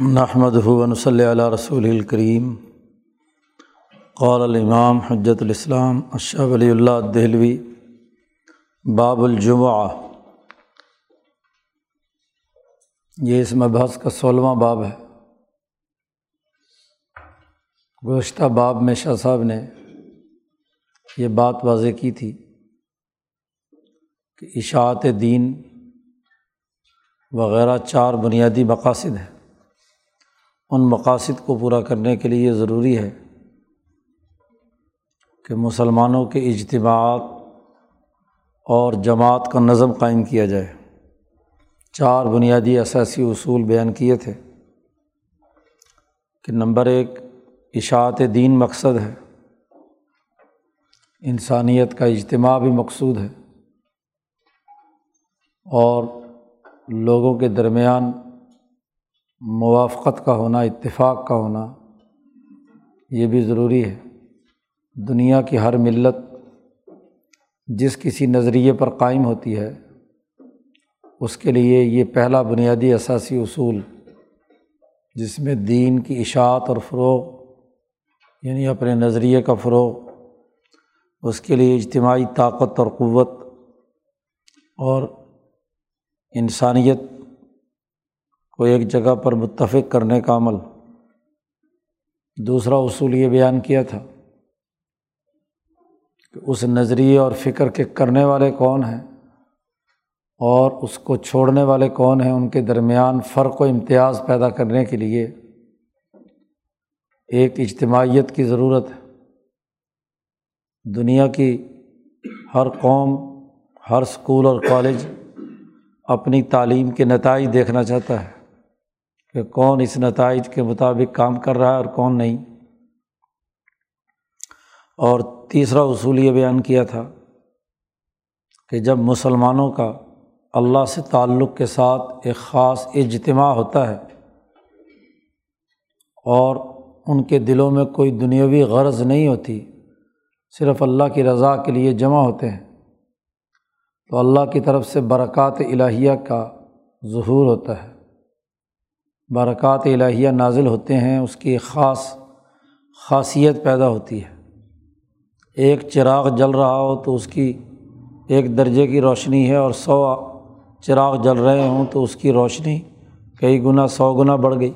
نحمد ہُون صلی اللہ رسول الکریم قال الامام حجت الاسلام اشہ ولی اللہ دہلوی، باب الجمعہ. یہ اس مبحث کا سولہواں باب ہے۔ گزشتہ باب میں شاہ صاحب نے یہ بات واضح کی تھی کہ اشاعت دین وغیرہ چار بنیادی مقاصد ہیں۔ ان مقاصد کو پورا کرنے کے لیے ضروری ہے کہ مسلمانوں کے اجتماعات اور جماعت کا نظم قائم کیا جائے۔ چار بنیادی اثاثی اصول بیان کیے تھے کہ نمبر ایک، اشاعت دین مقصد ہے۔ انسانیت کا اجتماع بھی مقصود ہے۔ اور لوگوں کے درمیان موافقت کا ہونا، اتفاق کا ہونا، یہ بھی ضروری ہے۔ دنیا کی ہر ملت جس کسی نظریے پر قائم ہوتی ہے، اس کے لیے یہ پہلا بنیادی اثاثی اصول، جس میں دین کی اشاعت اور فروغ یعنی اپنے نظریے کا فروغ، اس کے لیے اجتماعی طاقت اور قوت اور انسانیت کو ایک جگہ پر متفق کرنے کا عمل۔ دوسرا اصول یہ بیان کیا تھا کہ اس نظریے اور فکر کے کرنے والے کون ہیں اور اس کو چھوڑنے والے کون ہیں، ان کے درمیان فرق و امتیاز پیدا کرنے کے لیے ایک اجتماعیت کی ضرورت ہے۔ دنیا کی ہر قوم، ہر اسکول اور کالج اپنی تعلیم کے نتائج دیکھنا چاہتا ہے۔ کہ کون اس نتائج کے مطابق کام کر رہا ہے اور کون نہیں۔ اور تیسرا اصول یہ بیان کیا تھا کہ جب مسلمانوں کا اللہ سے تعلق کے ساتھ ایک خاص اجتماع ہوتا ہے اور ان کے دلوں میں کوئی دنیاوی غرض نہیں ہوتی، صرف اللہ کی رضا کے لیے جمع ہوتے ہیں، تو اللہ کی طرف سے برکات الہیہ کا ظہور ہوتا ہے۔ برکات الہیہ نازل ہوتے ہیں، اس کی خاص خاصیت پیدا ہوتی ہے۔ ایک چراغ جل رہا ہو تو اس کی ایک درجے کی روشنی ہے اور سو چراغ جل رہے ہوں تو اس کی روشنی کئی گنا سو گنا بڑھ گئی۔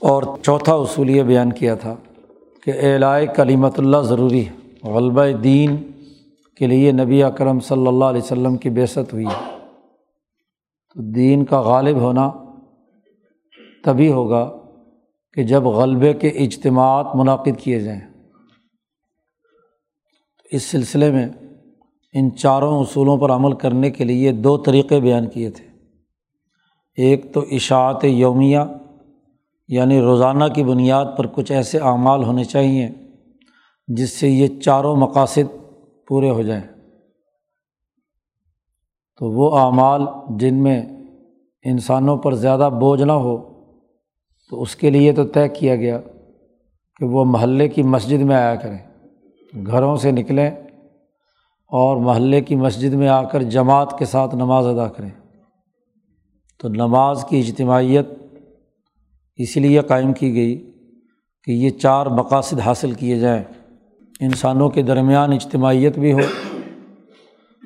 اور چوتھا اصول یہ بیان کیا تھا کہ اعلائے کلیمت اللہ ضروری ہے۔ غلبہ دین کے لیے نبی اکرم صلی اللہ علیہ وسلم کی بیست ہوئی ہے۔ تو دین کا غالب ہونا تبھی ہوگا کہ جب غلبے کے اجتماعات منعقد کیے جائیں۔ اس سلسلے میں ان چاروں اصولوں پر عمل کرنے کے لیے دو طریقے بیان کیے تھے۔ ایک تو اشاعت یومیہ یعنی روزانہ کی بنیاد پر کچھ ایسے اعمال ہونے چاہئیں جس سے یہ چاروں مقاصد پورے ہو جائیں۔ تو وہ اعمال جن میں انسانوں پر زیادہ بوجھ نہ ہو، تو اس کے لیے تو طے کیا گیا کہ وہ محلے کی مسجد میں آیا کریں۔ گھروں سے نکلیں اور محلے کی مسجد میں آ کر جماعت کے ساتھ نماز ادا کریں۔ تو نماز کی اجتماعیت اسی لیے قائم کی گئی کہ یہ چار مقاصد حاصل کیے جائیں۔ انسانوں کے درمیان اجتماعیت بھی ہو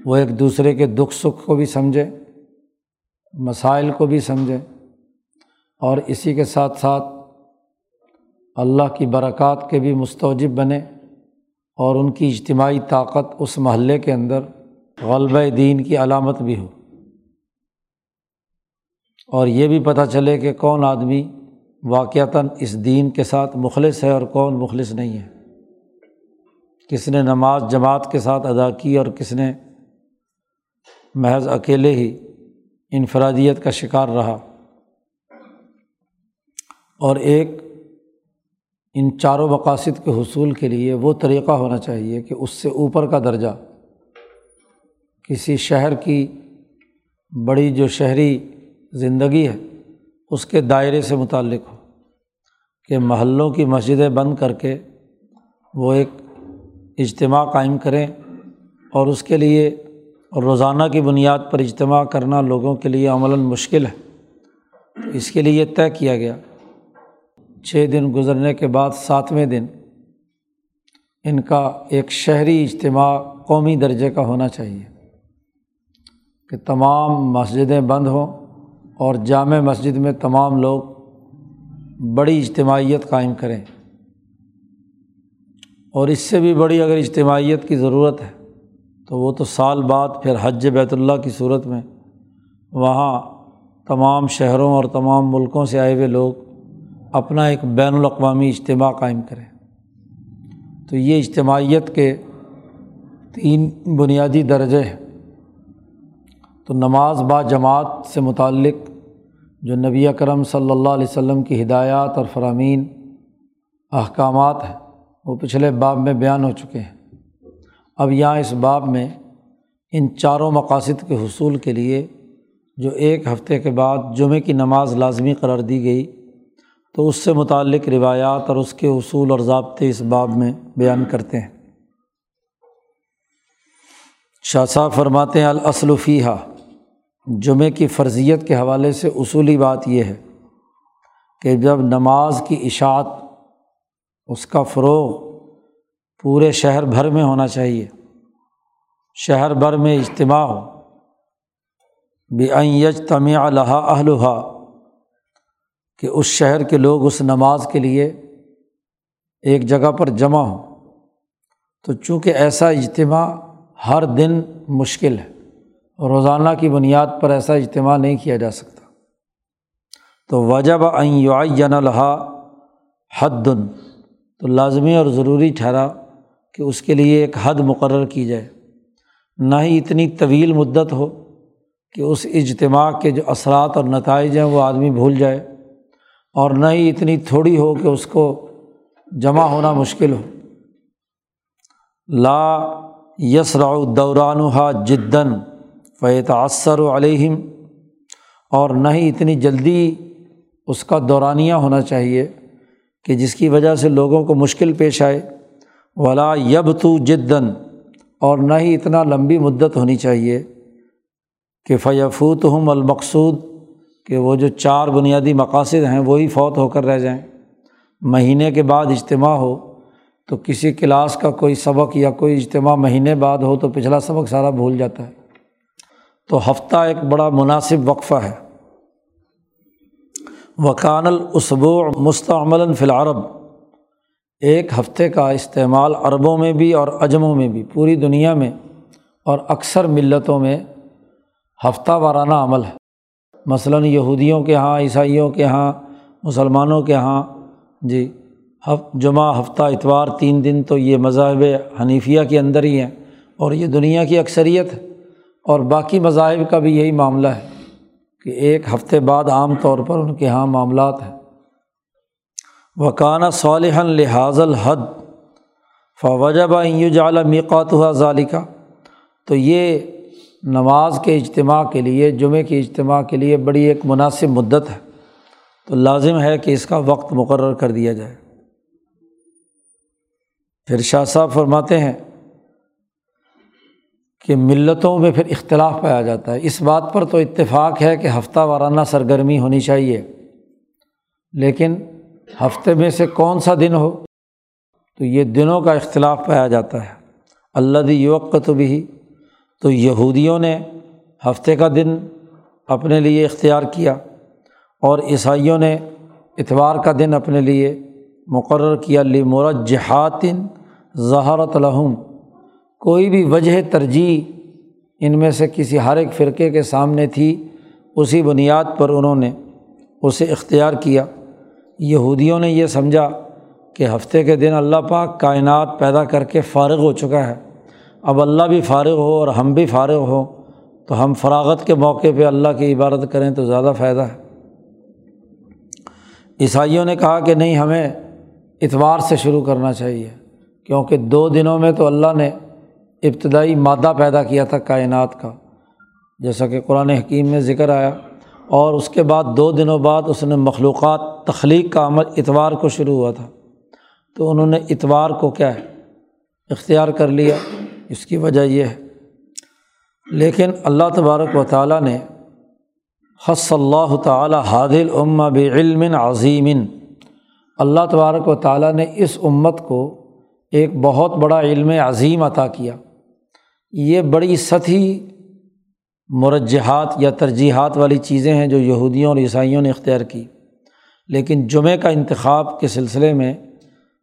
وہ ایک دوسرے کے دکھ سکھ کو بھی سمجھیں مسائل کو بھی سمجھیں اور اسی کے ساتھ ساتھ اللہ کی برکات کے بھی مستوجب بنے اور ان کی اجتماعی طاقت اس محلے کے اندر غلبہ دین کی علامت بھی ہو۔ اور یہ بھی پتہ چلے کہ کون آدمی واقعتاً اس دین کے ساتھ مخلص ہے اور کون مخلص نہیں ہے۔ کس نے نماز جماعت کے ساتھ ادا کی اور کس نے محض اکیلے ہی انفرادیت کا شکار رہا۔ اور ایک ان چاروں مقاصد کے حصول کے لیے وہ طریقہ ہونا چاہیے کہ اس سے اوپر کا درجہ، کسی شہر کی بڑی جو شہری زندگی ہے، اس کے دائرے سے متعلق ہو کہ محلوں کی مسجدیں بند کر کے وہ ایک اجتماع قائم کریں اور اس کے لیے اور روزانہ کی بنیاد پر اجتماع کرنا لوگوں کے لیے عملاً مشکل ہے۔ تو اس کے لیے یہ طے کیا گیا۔ چھ دن گزرنے کے بعد ساتویں دن ان کا ایک شہری اجتماع قومی درجے کا ہونا چاہیے کہ تمام مسجدیں بند ہوں اور جامع مسجد میں تمام لوگ بڑی اجتماعیت قائم کریں۔ اور اس سے بھی بڑی اگر اجتماعیت کی ضرورت ہے تو وہ تو سال بعد پھر حج بیت اللہ کی صورت میں وہاں تمام شہروں اور تمام ملکوں سے آئے ہوئے لوگ اپنا ایک بین الاقوامی اجتماع قائم کریں۔ تو یہ اجتماعیت کے تین بنیادی درجے ہیں۔ تو نماز با جماعت سے متعلق جو نبی اکرم صلی اللہ علیہ وسلم کی ہدایات اور فرامین احکامات ہیں، وہ پچھلے باب میں بیان ہو چکے ہیں۔ اب یہاں اس باب میں ان چاروں مقاصد کے حصول کے لیے جو ایک ہفتے کے بعد جمعے کی نماز لازمی قرار دی گئی، تو اس سے متعلق روایات اور اس کے اصول اور ضابطے اس باب میں بیان کرتے ہیں۔ شاہ صاحب فرماتے ہیں الاصلفیہ جمعے کی فرضیت کے حوالے سے اصولی بات یہ ہے کہ جب نماز کی اشاعت، اس کا فروغ پورے شہر بھر میں ہونا چاہیے۔ شہر بھر میں اجتماع ہو۔ یج تمع الحا اہلحا کہ اس شہر کے لوگ اس نماز کے لیے ایک جگہ پر جمع ہوں۔ تو چونکہ ایسا اجتماع ہر دن مشکل ہے، روزانہ کی بنیاد پر ایسا اجتماع نہیں کیا جا سکتا۔ تو وجب عین الحا حد تو لازمی اور ضروری ٹھہرا۔ کہ اس کے لیے ایک حد مقرر کی جائے۔ نہ ہی اتنی طویل مدت ہو کہ اس اجتماع کے جو اثرات اور نتائج ہیں وہ آدمی بھول جائے، اور نہ ہی اتنی تھوڑی ہو کہ اس کو جمع ہونا مشکل ہو۔ لا یسرا دورانحا جدن فیتاثر علیہم، اور نہ ہی اتنی جلدی اس کا دورانیہ ہونا چاہیے کہ جس کی وجہ سے لوگوں کو مشکل پیش آئے۔ ولا یب تو جدن اور نہ ہی اتنا لمبی مدت ہونی چاہیے کہ فیفوت ہم المقصود کہ وہ جو چار بنیادی مقاصد ہیں وہی فوت ہو کر رہ جائیں۔ مہینے کے بعد اجتماع ہو تو کسی کلاس کا کوئی سبق یا کوئی اجتماع مہینے بعد ہو تو پچھلا سبق سارا بھول جاتا ہے۔ تو ہفتہ ایک بڑا مناسب وقفہ ہے۔ وکان الاسبوع مستعمل فی العرب ایک ہفتے کا استعمال عربوں میں بھی اور اجموں میں بھی، پوری دنیا میں اور اکثر ملتوں میں ہفتہ وارانہ عمل ہے۔ مثلاً یہودیوں کے یہاں عیسائیوں کے یہاں مسلمانوں کے یہاں جی جمعہ، ہفتہ، اتوار، تین دن تو یہ مذاہب حنیفیہ کے اندر ہی ہیں اور یہ دنیا کی اکثریت ہے۔ اور باقی مذاہب کا بھی یہی معاملہ ہے کہ ایک ہفتے بعد عام طور پر ان کے یہاں معاملات ہیں۔ وکانہ صالح لحاظ الحد، فوجب جعل میقات ظالقہ تو یہ نماز کے اجتماع کے لیے، جمعے کے اجتماع کے لیے بڑی ایک مناسب مدت ہے۔ تو لازم ہے کہ اس کا وقت مقرر کر دیا جائے۔ پھر شاہ صاحب فرماتے ہیں کہ ملتوں میں پھر اختلاف پایا جاتا ہے۔ اس بات پر تو اتفاق ہے کہ ہفتہ وارانہ سرگرمی ہونی چاہیے، لیکن ہفتے میں سے کون سا دن ہو؟ تو یہ دنوں کا اختلاف پایا جاتا ہے۔ اللہ دی یوقت بھی تو یہودیوں نے ہفتے کا دن اپنے لیے اختیار کیا اور عیسائیوں نے اتوار کا دن اپنے لیے مقرر کیا۔ لمورت جہاتن زہارت الحم کوئی بھی وجہ ترجیح ان میں سے کسی ہر ایک فرقے کے سامنے تھی، اسی بنیاد پر انہوں نے اسے اختیار کیا۔ یہودیوں نے یہ سمجھا کہ ہفتے کے دن اللہ پاک کائنات پیدا کر کے فارغ ہو چکا ہے۔ اب اللہ بھی فارغ ہو اور ہم بھی فارغ ہوں، تو ہم فراغت کے موقع پہ اللہ کی عبادت کریں تو زیادہ فائدہ ہے۔ عیسائیوں نے کہا کہ نہیں، ہمیں اتوار سے شروع کرنا چاہیے، کیونکہ دو دنوں میں تو اللہ نے ابتدائی مادہ پیدا کیا تھا کائنات کا۔ جیسا کہ قرآن حکیم میں ذکر آیا اور اس کے بعد دو دنوں بعد اس نے مخلوقات تخلیق کا عمل اتوار کو شروع ہوا تھا۔ تو انہوں نے اتوار کو کیا ہے؟ اختیار کر لیا۔ اس کی وجہ یہ ہے۔ لیکن اللہ تبارک و تعالیٰ نے خص اللہ تعالیٰ حادل ام بعلم عظیم۔ اللہ تبارک و تعالیٰ نے اس امت کو ایک بہت بڑا علم عظیم عطا کیا۔ یہ بڑی سطحی مرجحات یا ترجیحات والی چیزیں ہیں جو یہودیوں اور عیسائیوں نے اختیار کی۔ لیکن جمعے کا انتخاب کے سلسلے میں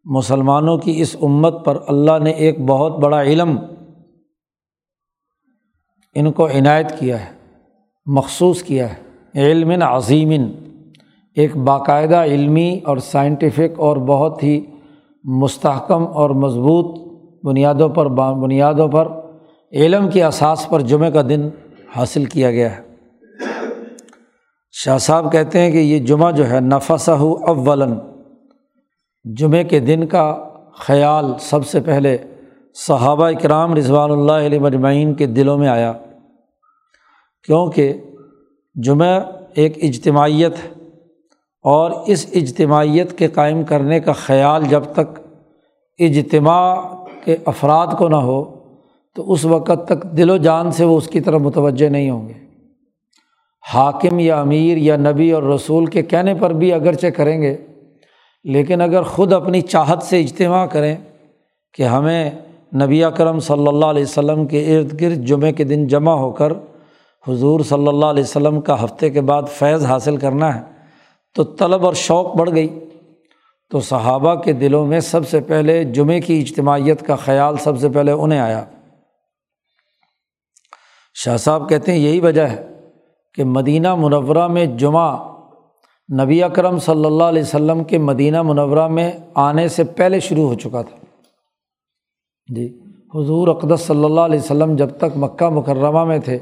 مسلمانوں کی اس امت پر اللہ نے ایک بہت بڑا علم ان کو عنایت کیا ہے، مخصوص کیا ہے۔ علم عظیم ایک باقاعدہ علمی اور سائنٹیفک اور بہت ہی مستحکم اور مضبوط بنیادوں پر بنیادوں پر علم کی اساس پر جمعہ کا دن حاصل کیا گیا ہے۔ شاہ صاحب کہتے ہیں کہ یہ جمعہ جو ہے نفسہ اول جمعے کے دن کا خیال سب سے پہلے صحابہ اکرام رضوان اللہ علیہ مجمعین کے دلوں میں آیا۔ کیونکہ جمعہ ایک اجتماعیت ہے اور اس اجتماعیت کے قائم کرنے کا خیال جب تک اجتماع کے افراد کو نہ ہو تو اس وقت تک دل و جان سے وہ اس کی طرف متوجہ نہیں ہوں گے۔ حاکم یا امیر یا نبی اور رسول کے کہنے پر بھی اگرچہ کریں گے، لیکن اگر خود اپنی چاہت سے اجتماع کریں کہ ہمیں نبی کرم صلی اللہ علیہ وسلم کے ارد گرد جمعے کے دن جمع ہو کر حضور صلی اللہ علیہ وسلم کا ہفتے کے بعد فیض حاصل کرنا ہے، تو طلب اور شوق بڑھ گئی۔ تو صحابہ کے دلوں میں سب سے پہلے جمعے کی اجتماعیت کا خیال سب سے پہلے انہیں آیا۔ شاہ صاحب کہتے ہیں یہی وجہ ہے کہ مدینہ منورہ میں جمعہ نبی اکرم صلی اللہ علیہ وسلم کے مدینہ منورہ میں آنے سے پہلے شروع ہو چکا تھا۔ جی حضور اقدس صلی اللہ علیہ وسلم جب تک مکہ مکرمہ میں تھے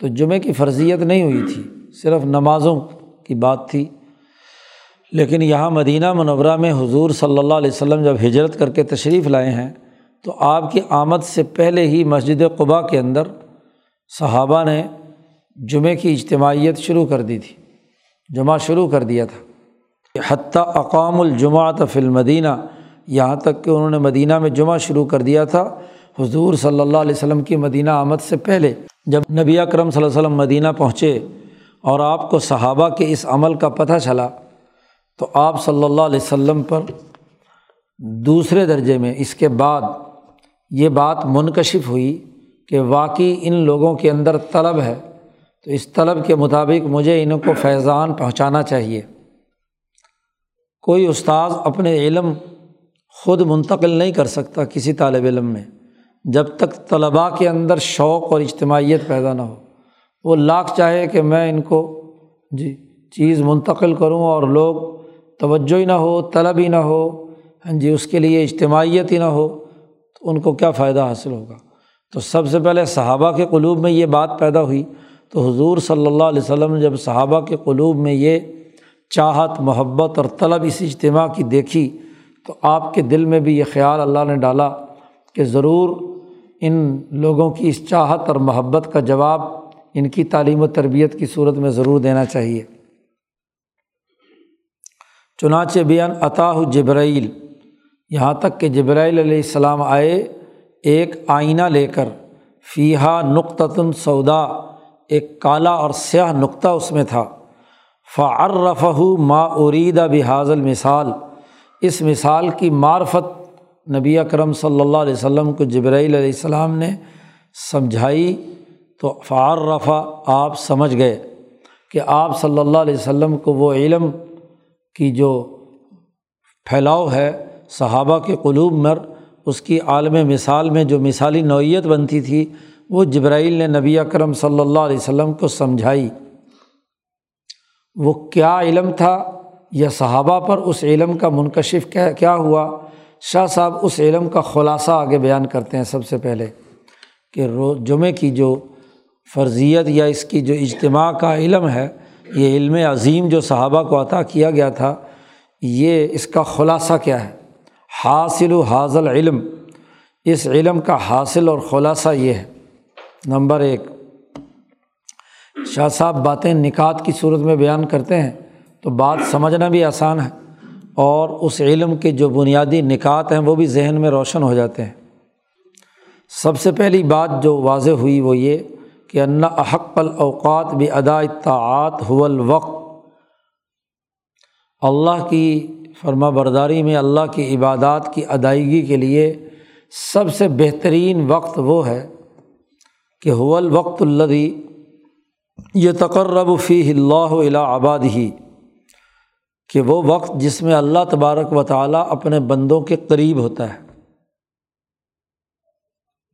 تو جمعے کی فرضیت نہیں ہوئی تھی، صرف نمازوں کی بات تھی۔ لیکن یہاں مدینہ منورہ میں حضور صلی اللہ علیہ وسلم جب ہجرت کر کے تشریف لائے ہیں تو آپ کی آمد سے پہلے ہی مسجد قبا کے اندر صحابہ نے جمعے کی اجتماعیت شروع کر دی تھی۔ جمعہ شروع کر دیا تھا۔ حتیٰ اقام الجماعت فی المدینہ، یہاں تک کہ انہوں نے مدینہ میں جمعہ شروع کر دیا تھا۔ حضور صلی اللہ علیہ وسلم کی مدینہ آمد سے پہلے جب نبی اکرم صلی اللہ علیہ وسلم مدینہ پہنچے اور آپ کو صحابہ کے اس عمل کا پتہ چلا، تو آپ صلی اللہ علیہ وسلم پر دوسرے درجے میں اس کے بعد یہ بات منکشف ہوئی۔ کہ واقعی ان لوگوں کے اندر طلب ہے، تو اس طلب کے مطابق مجھے ان کو فیضان پہنچانا چاہیے۔ کوئی استاذ اپنے علم خود منتقل نہیں کر سکتا کسی طالب علم میں، جب تک طلباء کے اندر شوق اور اجتماعیت پیدا نہ ہو۔ وہ لاکھ چاہے کہ میں ان کو جی چیز منتقل کروں اور لوگ توجہ ہی نہ ہو، طلب ہی نہ ہو ہاں جی اس کے لیے اجتماعیت ہی نہ ہو، تو ان کو کیا فائدہ حاصل ہوگا؟ تو سب سے پہلے صحابہ کے قلوب میں یہ بات پیدا ہوئی۔ تو حضور صلی اللہ علیہ وسلم نے جب صحابہ کے قلوب میں یہ چاہت، محبت اور طلب اس اجتماع کی دیکھی، تو آپ کے دل میں بھی یہ خیال اللہ نے ڈالا کہ ضرور ان لوگوں کی اس چاہت اور محبت کا جواب ان کی تعلیم و تربیت کی صورت میں ضرور دینا چاہیے۔ چنانچہ بیان عطا جبرائیل، یہاں تک کہ جبرائیل علیہ السلام آئے ایک آئینہ لے کر فیحا نقطۃ سودا، ایک کالا اور سیاہ نقطہ اس میں تھا۔ فعرف ما اریدہ بحاظ المثال، اس مثال کی معرفت نبی اکرم صلی اللہ علیہ وسلم کو جبرائیل علیہ السلام نے سمجھائی تو فعرفہ آپ سمجھ گئے کہ آپ صلی اللہ علیہ وسلم کو وہ علم کی جو پھیلاؤ ہے صحابہ کے قلوب مر اس کی عالم مثال میں جو مثالی نوعیت بنتی تھی، وہ جبرائیل نے نبی اکرم صلی اللہ علیہ وسلم کو سمجھائی۔ وہ کیا علم تھا یا صحابہ پر اس علم کا منکشف کیا ہوا؟ شاہ صاحب اس علم کا خلاصہ آگے بیان کرتے ہیں سب سے پہلے کہ رو جمعے کی جو فرضیت یا اس کی جو اجتماع کا علم ہے، یہ علم عظیم جو صحابہ کو عطا کیا گیا تھا، یہ اس کا خلاصہ کیا ہے؟ حاصل و حاضل علم۔ اس علم کا حاصل اور خلاصہ یہ ہے۔ نمبر ایک، شاہ صاحب باتیں نکات کی صورت میں بیان کرتے ہیں تو بات سمجھنا بھی آسان ہے اور اس علم کے جو بنیادی نکات ہیں وہ بھی ذہن میں روشن ہو جاتے ہیں۔ سب سے پہلی بات جو واضح ہوئی وہ یہ کہ ان احق الاوقات بھی ادا اطاعت الوقت۔ اللہ کی فرما برداری میں اللہ کی عبادات کی ادائیگی کے لیے سب سے بہترین وقت وہ ہے کہ حول وقت الدی یہ تقرب فی اللہ آباد ہی کہ وہ وقت جس میں اللہ تبارک و تعالیٰ اپنے بندوں کے قریب ہوتا ہے۔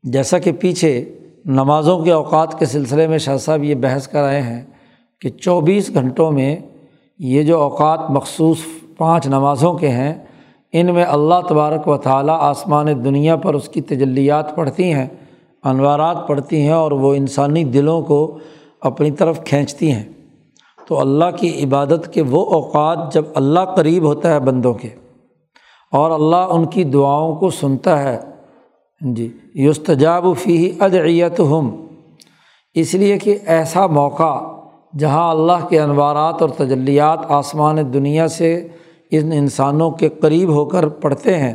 جیسا کہ پیچھے نمازوں کے اوقات کے سلسلے میں شاہ صاحب یہ بحث کر آئے ہیں کہ چوبیس گھنٹوں میں یہ جو اوقات مخصوص پانچ نمازوں کے ہیں، ان میں اللہ تبارک و تعالیٰ آسمان دنیا پر اس کی تجلیات پڑھتی ہیں، انوارات پڑھتی ہیں اور وہ انسانی دلوں کو اپنی طرف کھینچتی ہیں۔ تو اللہ کی عبادت کے وہ اوقات جب اللہ قریب ہوتا ہے بندوں کے، اور اللہ ان کی دعاؤں کو سنتا ہے۔ جی یستجاب فی ادعیت ہم اس لیے کہ ایسا موقع جہاں اللہ کے انوارات اور تجلیات آسمان دنیا سے ان انسانوں کے قریب ہو کر پڑھتے ہیں،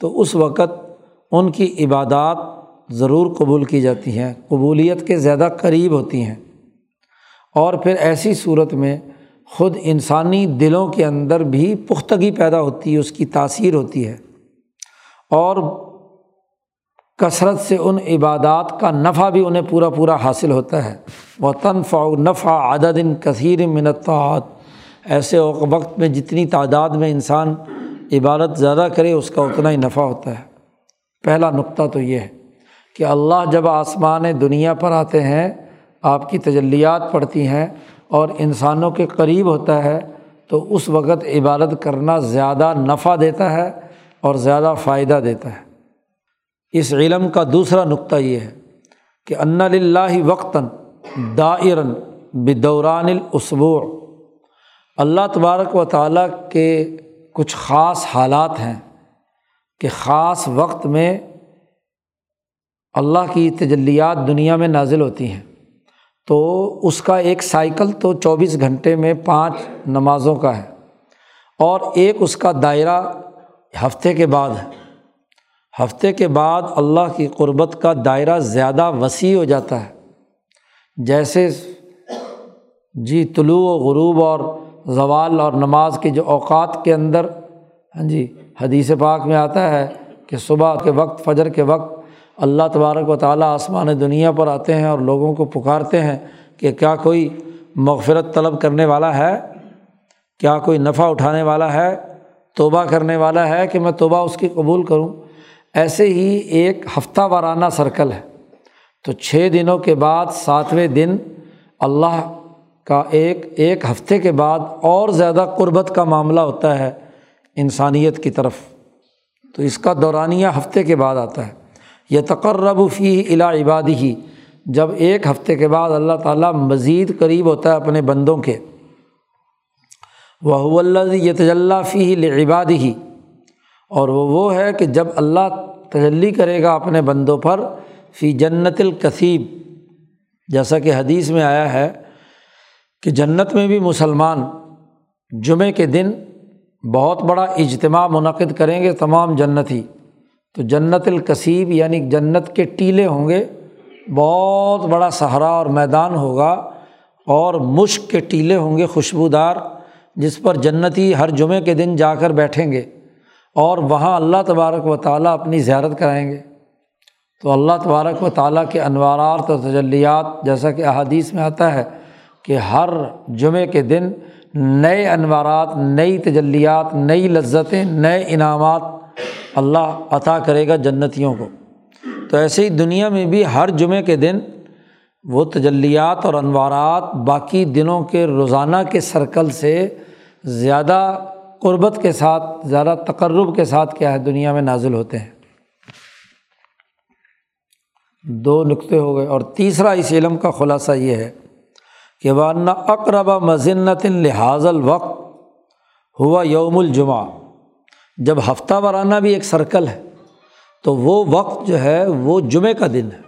تو اس وقت ان کی عبادات ضرور قبول کی جاتی ہیں، قبولیت کے زیادہ قریب ہوتی ہیں۔ اور پھر ایسی صورت میں خود انسانی دلوں کے اندر بھی پختگی پیدا ہوتی ہے اس کی تاثیر ہوتی ہے۔ اور کثرت سے ان عبادات کا نفع بھی انہیں پورا پورا حاصل ہوتا ہے۔ وہ تنفع نفع عدد کثیر منتعات ایسے وقت میں جتنی تعداد میں انسان عبادت زیادہ کرے، اس کا اتنا ہی نفع ہوتا ہے۔ پہلا نقطہ تو یہ ہے کہ اللہ جب آسمان دنیا پر آتے ہیں، آپ کی تجلیات پڑتی ہیں اور انسانوں کے قریب ہوتا ہے، تو اس وقت عبادت کرنا زیادہ نفع دیتا ہے اور زیادہ فائدہ دیتا ہے۔ اس علم کا دوسرا نقطہ یہ ہے کہ ان اللہ وقتاً دائرن بدوران الاسبوع۔ اللہ تبارک و تعالیٰ کے کچھ خاص حالات ہیں کہ خاص وقت میں اللہ کی تجلیات دنیا میں نازل ہوتی ہیں۔ تو اس کا ایک سائیکل تو چوبیس گھنٹے میں پانچ نمازوں کا ہے اور ایک اس کا دائرہ ہفتے کے بعد ہے۔ ہفتے کے بعد اللہ کی قربت کا دائرہ زیادہ وسیع ہو جاتا ہے۔ جیسے جی طلوع و غروب اور زوال اور نماز کے جو اوقات کے اندر ہاں جی حدیث پاک میں آتا ہے کہ صبح کے وقت، فجر کے وقت اللہ تبارک و تعالیٰ آسمان دنیا پر آتے ہیں اور لوگوں کو پکارتے ہیں کہ کیا کوئی مغفرت طلب کرنے والا ہے؟ کیا کوئی نفع اٹھانے والا ہے؟ توبہ کرنے والا ہے کہ میں توبہ اس کی قبول کروں؟ ایسے ہی ایک ہفتہ وارانہ سرکل ہے۔ تو چھ دنوں کے بعد ساتویں دن اللہ کا ایک ایک ہفتے کے بعد اور زیادہ قربت کا معاملہ ہوتا ہے انسانیت کی طرف۔ تو اس کا دورانیہ ہفتے کے بعد آتا ہے۔ یہ تقرب فی الا عبادی ہی جب ایک ہفتے کے بعد اللہ تعالیٰ مزید قریب ہوتا ہے اپنے بندوں کے۔ وہ اللہ یہ تجلّہ فی عبادی ہی اور وہ وہ ہے کہ جب اللہ تجلی کرے گا اپنے بندوں پر فی جنت القصیب جیسا کہ حدیث میں آیا ہے کہ جنت میں بھی مسلمان جمعے کے دن بہت بڑا اجتماع منعقد کریں گے تمام جنت ہی تو جنت القصیب یعنی جنت کے ٹیلے ہوں گے، بہت بڑا سہارا اور میدان ہوگا اور مشق کے ٹیلے ہوں گے خوشبودار، جس پر جنتی ہر جمعے کے دن جا کر بیٹھیں گے اور وہاں اللہ تبارک و تعالیٰ اپنی زیارت کرائیں گے۔ تو اللہ تبارک و تعالیٰ کے انوارات اور تجلیات جیسا کہ احادیث میں آتا ہے کہ ہر جمعے کے دن نئے انوارات، نئی تجلیات، نئی لذتیں، نئے انعامات اللہ عطا کرے گا جنتیوں کو۔ تو ایسے ہی دنیا میں بھی ہر جمعے کے دن وہ تجلیات اور انوارات باقی دنوں کے روزانہ کے سرکل سے زیادہ قربت کے ساتھ، زیادہ تقرب کے ساتھ کیا ہے، دنیا میں نازل ہوتے ہیں۔ دو نقطے ہو گئے اور تیسرا اس علم کا خلاصہ یہ ہے کہ ورنہ اقربا مذنت لحاظ الوقت ہوا یوم الجمعہ جب ہفتہ وارانہ بھی ایک سرکل ہے، تو وہ وقت جو ہے وہ جمعے کا دن ہے۔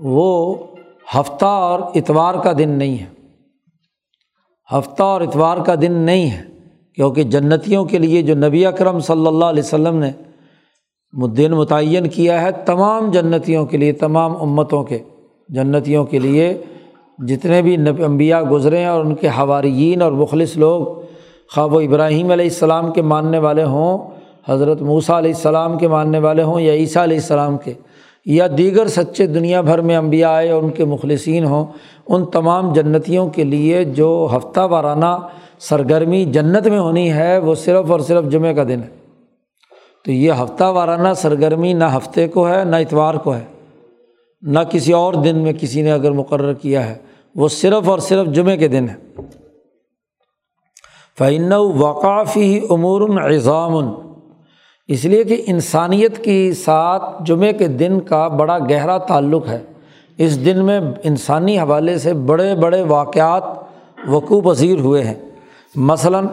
وہ ہفتہ اور اتوار کا دن نہیں ہے۔ ہفتہ اور اتوار کا دن نہیں ہے، کیونکہ جنتیوں کے لیے جو نبی اکرم صلی اللہ علیہ وسلم نے دن متعین کیا ہے، تمام جنتیوں کے لیے، تمام امتوں کے جنتیوں کے لیے جتنے بھی انبیاء گزرے ہیں اور ان کے حواریین اور مخلص لوگ خواب و ابراہیم علیہ السلام کے ماننے والے ہوں، حضرت موسیٰ علیہ السلام کے ماننے والے ہوں، یا عیسیٰ علیہ السلام کے، یا دیگر سچے دنیا بھر میں انبیاء آئے اور ان کے مخلصین ہوں، ان تمام جنتیوں کے لیے جو ہفتہ وارانہ سرگرمی جنت میں ہونی ہے، وہ صرف اور صرف جمعہ کا دن ہے۔ تو یہ ہفتہ وارانہ سرگرمی نہ ہفتے کو ہے، نہ اتوار کو ہے۔ نہ کسی اور دن میں کسی نے اگر مقرر کیا ہے، وہ صرف اور صرف جمعے کے دن ہے۔ فعن وقافی امور اعظام اس لیے کہ انسانیت کی ساتھ جمعے کے دن کا بڑا گہرا تعلق ہے۔ اس دن میں انسانی حوالے سے بڑے بڑے واقعات وقوع پذیر ہوئے ہیں۔ مثلاً،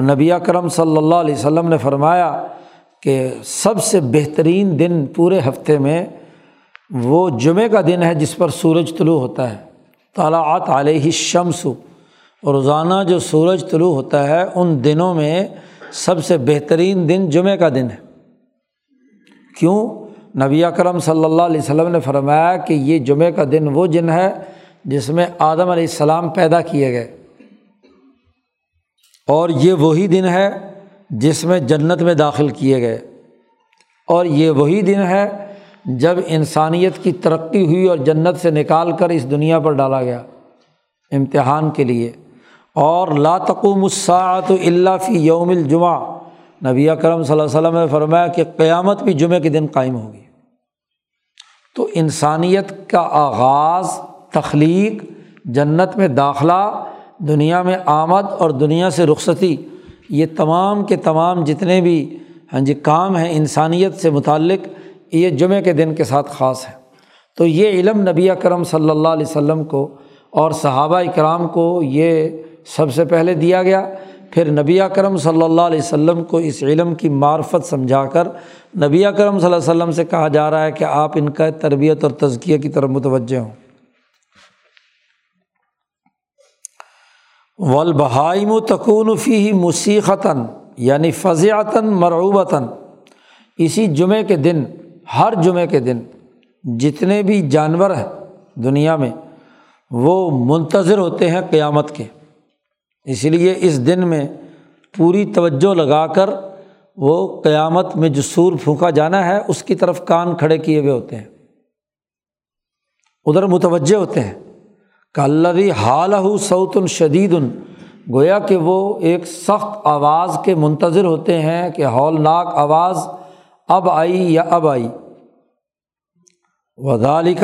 نبی کرم صلی اللہ علیہ وسلم نے فرمایا کہ سب سے بہترین دن پورے ہفتے میں وہ جمعہ کا دن ہے جس پر سورج طلوع ہوتا ہے۔ طالعات علیہ شمس روزانہ جو سورج طلوع ہوتا ہے، ان دنوں میں سب سے بہترین دن جمعہ کا دن ہے۔ کیوں؟ نبی اکرم صلی اللہ علیہ وسلم نے فرمایا کہ یہ جمعہ کا دن وہ دن ہے جس میں آدم علیہ السلام پیدا کیے گئے۔ اور یہ وہی دن ہے جس میں جنت میں داخل کیے گئے۔ اور یہ وہی دن ہے جب انسانیت کی ترقی ہوئی اور جنت سے نکال کر اس دنیا پر ڈالا گیا امتحان کے لیے، اور لاتقوم الساعت اللہ فی یوم الجمعہ، نبی کرم صلی اللہ علیہ وسلم نے فرمایا کہ قیامت بھی جمعہ کے دن قائم ہوگی۔ تو انسانیت کا آغاز، تخلیق، جنت میں داخلہ، دنیا میں آمد اور دنیا سے رخصتی، یہ تمام کے تمام جتنے بھی ہاں جی کام ہیں انسانیت سے متعلق یہ جمعہ کے دن کے ساتھ خاص ہے۔ تو یہ علم نبی کرم صلی اللہ علیہ وسلم کو اور صحابہ اکرام کو یہ سب سے پہلے دیا گیا۔ پھر نبی کرم صلی اللہ علیہ وسلم کو اس علم کی معرفت سمجھا کر نبی کرم صلی اللہ علیہ وسلم سے کہا جا رہا ہے کہ آپ ان کا تربیت اور تزکیہ کی طرف متوجہ ہوں۔ ولبہائم و تکون فی موسیقتاً یعنی فضیاتاً مرعوبتاً اسی جمعے کے دن ہر جمعے کے دن جتنے بھی جانور ہیں دنیا میں، وہ منتظر ہوتے ہیں قیامت کے۔ اس لیے اس دن میں پوری توجہ لگا کر وہ قیامت میں جو سور پھونکا جانا ہے، اس کی طرف کان کھڑے کیے ہوئے ہوتے ہیں۔ ادھر متوجہ ہوتے ہیں کلری حال ہو سعود الشدید گویا کہ وہ ایک سخت آواز کے منتظر ہوتے ہیں، کہ ہولناک آواز اب آئی یا اب آئی۔ ودالی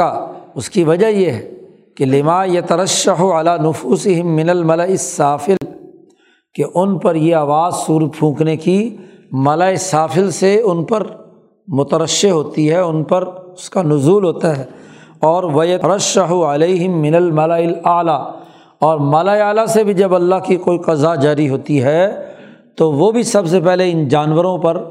اس کی وجہ یہ ہے کہ لما یہ ترشح علا نفوس من الملا صافل کہ ان پر یہ آواز سور پھونکنے کی ملا صافل سے ان پر مترشع ہوتی ہے، ان پر اس کا نزول ہوتا ہے۔ اور وہ ترشح علیہ من الملا اعلیٰ اور مالا اعلیٰ سے بھی جب اللہ کی کوئی قضا جاری ہوتی ہے تو وہ بھی سب سے پہلے ان جانوروں پر۔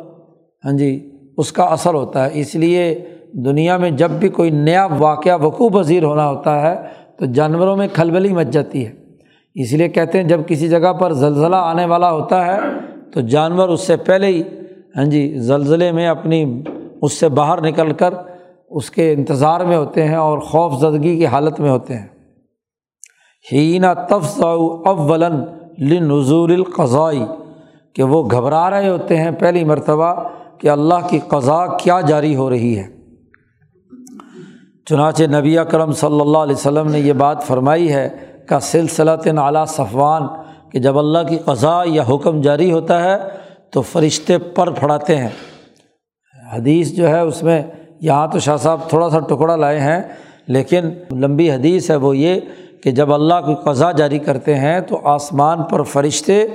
ہاں جی۔ اس کا اثر ہوتا ہے۔ اس لیے دنیا میں جب بھی کوئی نیا واقعہ وقوع پذیر ہونا ہوتا ہے تو جانوروں میں کھلبلی مچ جاتی ہے۔ اس لیے کہتے ہیں جب کسی جگہ پر زلزلہ آنے والا ہوتا ہے تو جانور اس سے پہلے ہی ہاں جی زلزلے میں اپنی اس سے باہر نکل کر اس کے انتظار میں ہوتے ہیں اور خوف زدگی کی حالت میں ہوتے ہیں۔ ہینا تفص اول لنظور القضائی کہ وہ گھبرا رہے ہوتے ہیں پہلی مرتبہ کہ اللہ کی قضا کیا جاری ہو رہی ہے۔ چنانچہ نبی اکرم صلی اللہ علیہ وسلم نے یہ بات فرمائی ہے کا سلسلہ اعلیٰ صفوان کہ جب اللہ کی قضا یا حکم جاری ہوتا ہے تو فرشتے پر پھڑاتے ہیں۔ حدیث جو ہے اس میں یہاں تو شاہ صاحب تھوڑا سا ٹکڑا لائے ہیں، لیکن لمبی حدیث ہے وہ یہ کہ جب اللہ کی قضا جاری کرتے ہیں تو آسمان پر فرشتے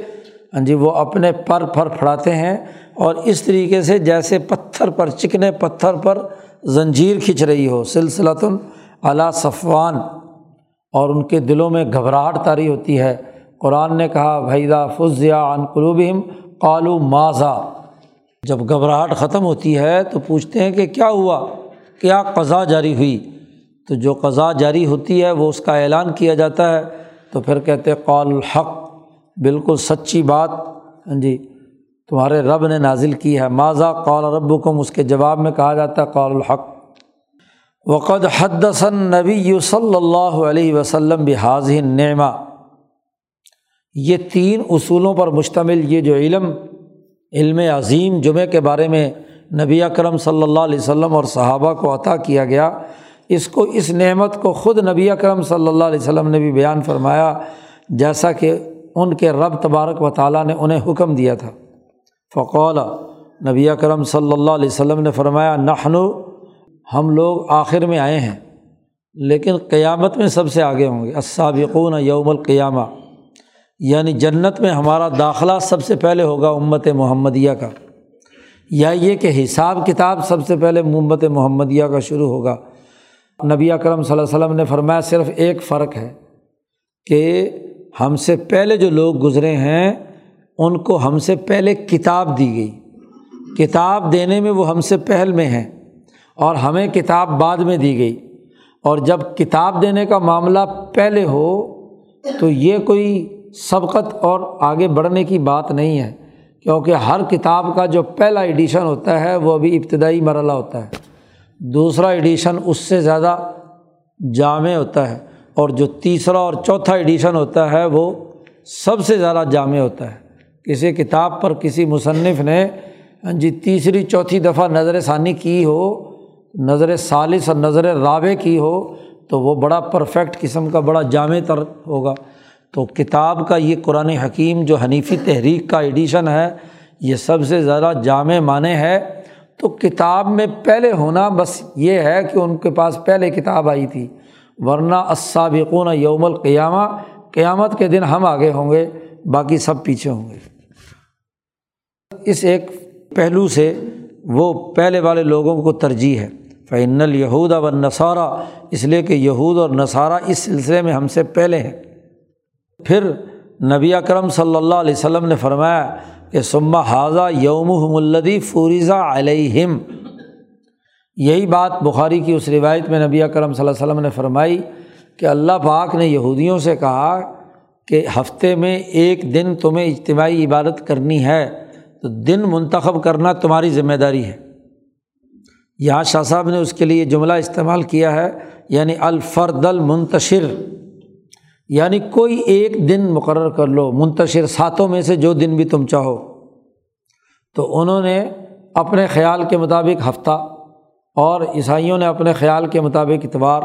ہاں جی وہ اپنے پر پھر پھڑاتے ہیں اور اس طریقے سے جیسے پتھر پر، چکنے پتھر پر زنجیر کھنچ رہی ہو سلسلتاً علا صفوان، اور ان کے دلوں میں گھبراہٹ تاری ہوتی ہے۔ قرآن نے کہا بھیدا فضیا عن قلوبہم قالو ماضا جب گھبراہٹ ختم ہوتی ہے تو پوچھتے ہیں کہ کیا ہوا؟ کیا قضا جاری ہوئی؟ تو جو قضا جاری ہوتی ہے وہ اس کا اعلان کیا جاتا ہے۔ تو پھر کہتے قال الحق بالکل سچی بات ہاں جی تمہارے رب نے نازل کی ہے۔ ماضا قال رب کم اس کے جواب میں کہا جاتا ہے، قال الحق۔ وقد حدثن نبی صلی اللہ علیہ وسلم بحاظ نعمہ یہ تین اصولوں پر مشتمل یہ جو علم علم عظیم جمعے کے بارے میں نبی اکرم صلی اللہ علیہ وسلم اور صحابہ کو عطا کیا گیا۔ اس کو، اس نعمت کو خود نبی اکرم صلی اللہ علیہ وسلم نے بھی بیان فرمایا، جیسا کہ ان کے رب تبارک و تعالیٰ نے انہیں حکم دیا تھا۔ فقول نبی اکرم صلی اللہ علیہ وسلم نے فرمایا نخنو ہم لوگ آخر میں آئے ہیں، لیکن قیامت میں سب سے آگے ہوں گے۔ السابقون یوم القیامہ یعنی جنت میں ہمارا داخلہ سب سے پہلے ہوگا امت محمدیہ کا۔ یا یہ کہ حساب کتاب سب سے پہلے امت محمدیہ کا شروع ہوگا۔ نبی اکرم صلی اللہ علیہ وسلم نے فرمایا، صرف ایک فرق ہے کہ ہم سے پہلے جو لوگ گزرے ہیں، ان کو ہم سے پہلے کتاب دی گئی۔ کتاب دینے میں وہ ہم سے پہل میں ہیں اور ہمیں کتاب بعد میں دی گئی۔ اور جب کتاب دینے کا معاملہ پہلے ہو، تو یہ کوئی سبقت اور آگے بڑھنے کی بات نہیں ہے، کیونکہ ہر کتاب کا جو پہلا ایڈیشن ہوتا ہے، وہ ابھی ابتدائی مرحلہ ہوتا ہے۔ دوسرا ایڈیشن اس سے زیادہ جامع ہوتا ہے۔ اور جو تیسرا اور چوتھا ایڈیشن ہوتا ہے وہ سب سے زیادہ جامع ہوتا ہے۔ کسی کتاب پر کسی مصنف نے جی تیسری چوتھی دفعہ نظر ثانی کی ہو، نظر ثالث اور نظر رابع کی ہو، تو وہ بڑا پرفیکٹ قسم کا، بڑا جامع تر ہوگا۔ تو کتاب کا یہ قرآن حکیم جو حنیفی تحریک کا ایڈیشن ہے، یہ سب سے زیادہ جامع معنی ہے۔ تو کتاب میں پہلے ہونا بس یہ ہے کہ ان کے پاس پہلے کتاب آئی تھی۔ ورنہ اسابقون یوم القیامہ قیامت کے دن ہم آگے ہوں گے، باقی سب پیچھے ہوں گے۔ اس ایک پہلو سے وہ پہلے والے لوگوں کو ترجیح ہے۔ فعن الہود و نصارہ اس لیے کہ یہود اور نصارہ اس سلسلے میں ہم سے پہلے ہیں۔ پھر نبی اکرم صلی اللہ علیہ وسلم نے فرمایا کہ سما حاضہ یوم الدی فوریزہ علیہم یہی بات بخاری کی اس روایت میں نبی اکرم صلی اللہ علیہ وسلم نے فرمائی کہ اللہ پاک نے یہودیوں سے کہا کہ ہفتے میں ایک دن تمہیں اجتماعی عبادت کرنی ہے، تو دن منتخب کرنا تمہاری ذمہ داری ہے۔ یہاں شاہ صاحب نے اس کے لیے جملہ استعمال کیا ہے یعنی الفرد المنتشر یعنی کوئی ایک دن مقرر کر لو، منتشر ساتوں میں سے جو دن بھی تم چاہو۔ تو انہوں نے اپنے خیال کے مطابق ہفتہ اور عیسائیوں نے اپنے خیال کے مطابق اتوار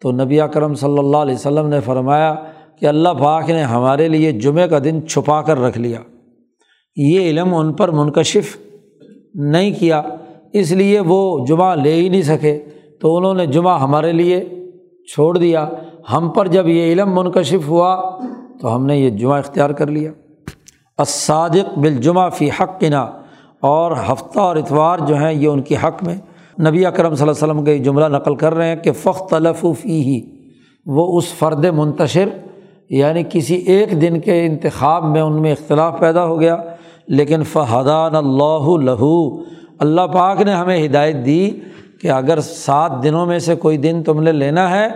تو نبی کرم صلی اللہ علیہ وسلم نے فرمایا کہ اللہ پاک نے ہمارے لیے جمعہ کا دن چھپا کر رکھ لیا۔ یہ علم ان پر منکشف نہیں کیا، اس لیے وہ جمعہ لے ہی نہیں سکے۔ تو انہوں نے جمعہ ہمارے لیے چھوڑ دیا۔ ہم پر جب یہ علم منکشف ہوا تو ہم نے یہ جمعہ اختیار کر لیا۔ اسادق بالجمعہ فی حق اور ہفتہ اور اتوار جو ہیں یہ ان کے حق میں نبی اکرم صلی اللہ علیہ وسلم کا یہ جملہ نقل کر رہے ہیں کہ فخ فی ہی وہ اس فرد منتشر یعنی کسی ایک دن کے انتخاب میں ان میں اختلاف پیدا ہو گیا، لیکن فہدان اللہ لہو، اللہ پاک نے ہمیں ہدایت دی کہ اگر سات دنوں میں سے کوئی دن تم نے لینا ہے،